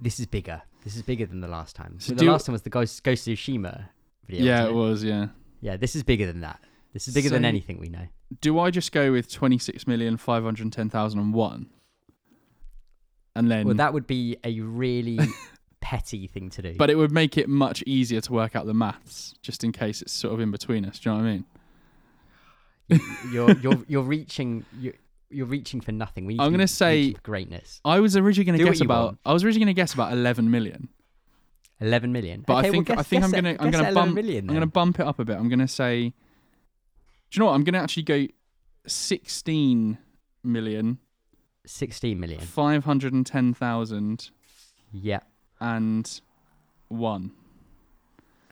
this is bigger. This is bigger than the last time. So So the last time was the Ghost Ghost of Tsushima video. yeah, wasn't it was. Yeah. Yeah, this is bigger than that. This is bigger than anything we know. Do I just go with twenty six million five hundred ten thousand and one? And then, Well, that would be a really petty thing to do. but it would make it much easier to work out the maths, just in case it's sort of in between us. Do you know what I mean? you're you're you're reaching you're, you're reaching for nothing. I'm to gonna say- greatness. I was originally going to guess about. want. I was originally going to guess about eleven million. Eleven million. But I Okay, well, think- I think I'm gonna- I'm gonna bump- million I'm going to bump it up a bit. I'm going to say. Do you know what? I'm going to actually go 16 million. 16 million. 510,000. Yeah, and one.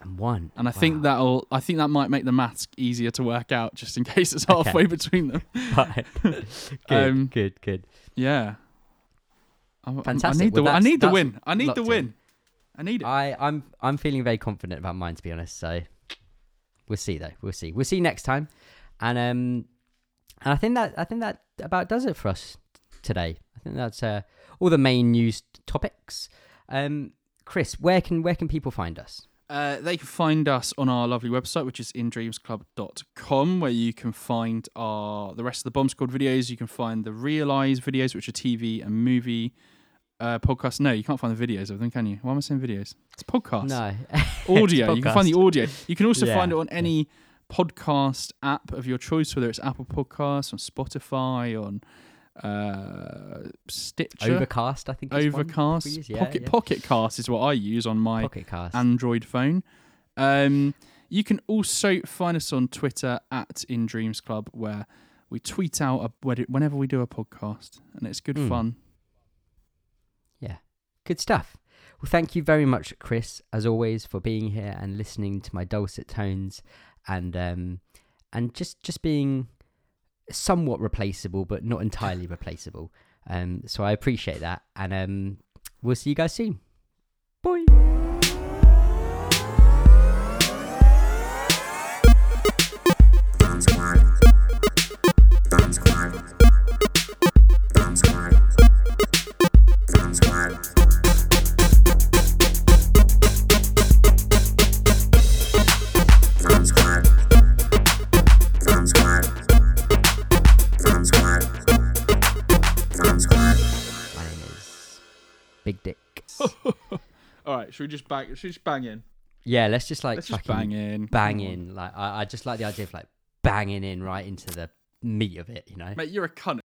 and one. And I think that'll. I think that might make the maths easier to work out, just in case it's Okay. halfway between them. Good, Um, good, good. Yeah. I, Fantastic. I need the. Well, I need the win. I need the win. I need it. I, I'm I'm feeling very confident about mine to be honest. So we'll see though. We'll see. We'll see next time. And um and I think that I think that about does it for us today. I think that's uh, all the main news topics. Um Chris, where can where can people find us? Uh, they can find us on our lovely website, which is indreamsclub.com, where you can find our the rest of the Bomb Squad videos. You can find the Realize videos, which are TV and movie uh, podcasts. No, you can't find the videos of them, can you? Why am I saying videos? It's podcasts. No. audio. It's You can find the audio. You can also Yeah. find it on any podcast app of your choice, whether it's Apple Podcasts, on Spotify, on uh, Stitcher, Overcast, I think. Overcast, use. Yeah, Pocket yeah. Pocket Cast is what I use on my. Android phone. Um, you can also find us on Twitter at In Dreams Club, where we tweet out a, whenever we do a podcast, and it's good Mm. fun. Yeah, good stuff. Well, thank you very much, Chris, as always, for being here and listening to my dulcet tones, and um, and just just being somewhat replaceable, but not entirely replaceable. Um, so I appreciate that, and um, we'll see you guys soon. Bye. Right, should we just bang? Should we just bang in? Yeah, let's just like Let's just fucking bang in. bang in. Like I, I just like the idea of like banging in right into the meat of it, you know. mate. You're a cunt.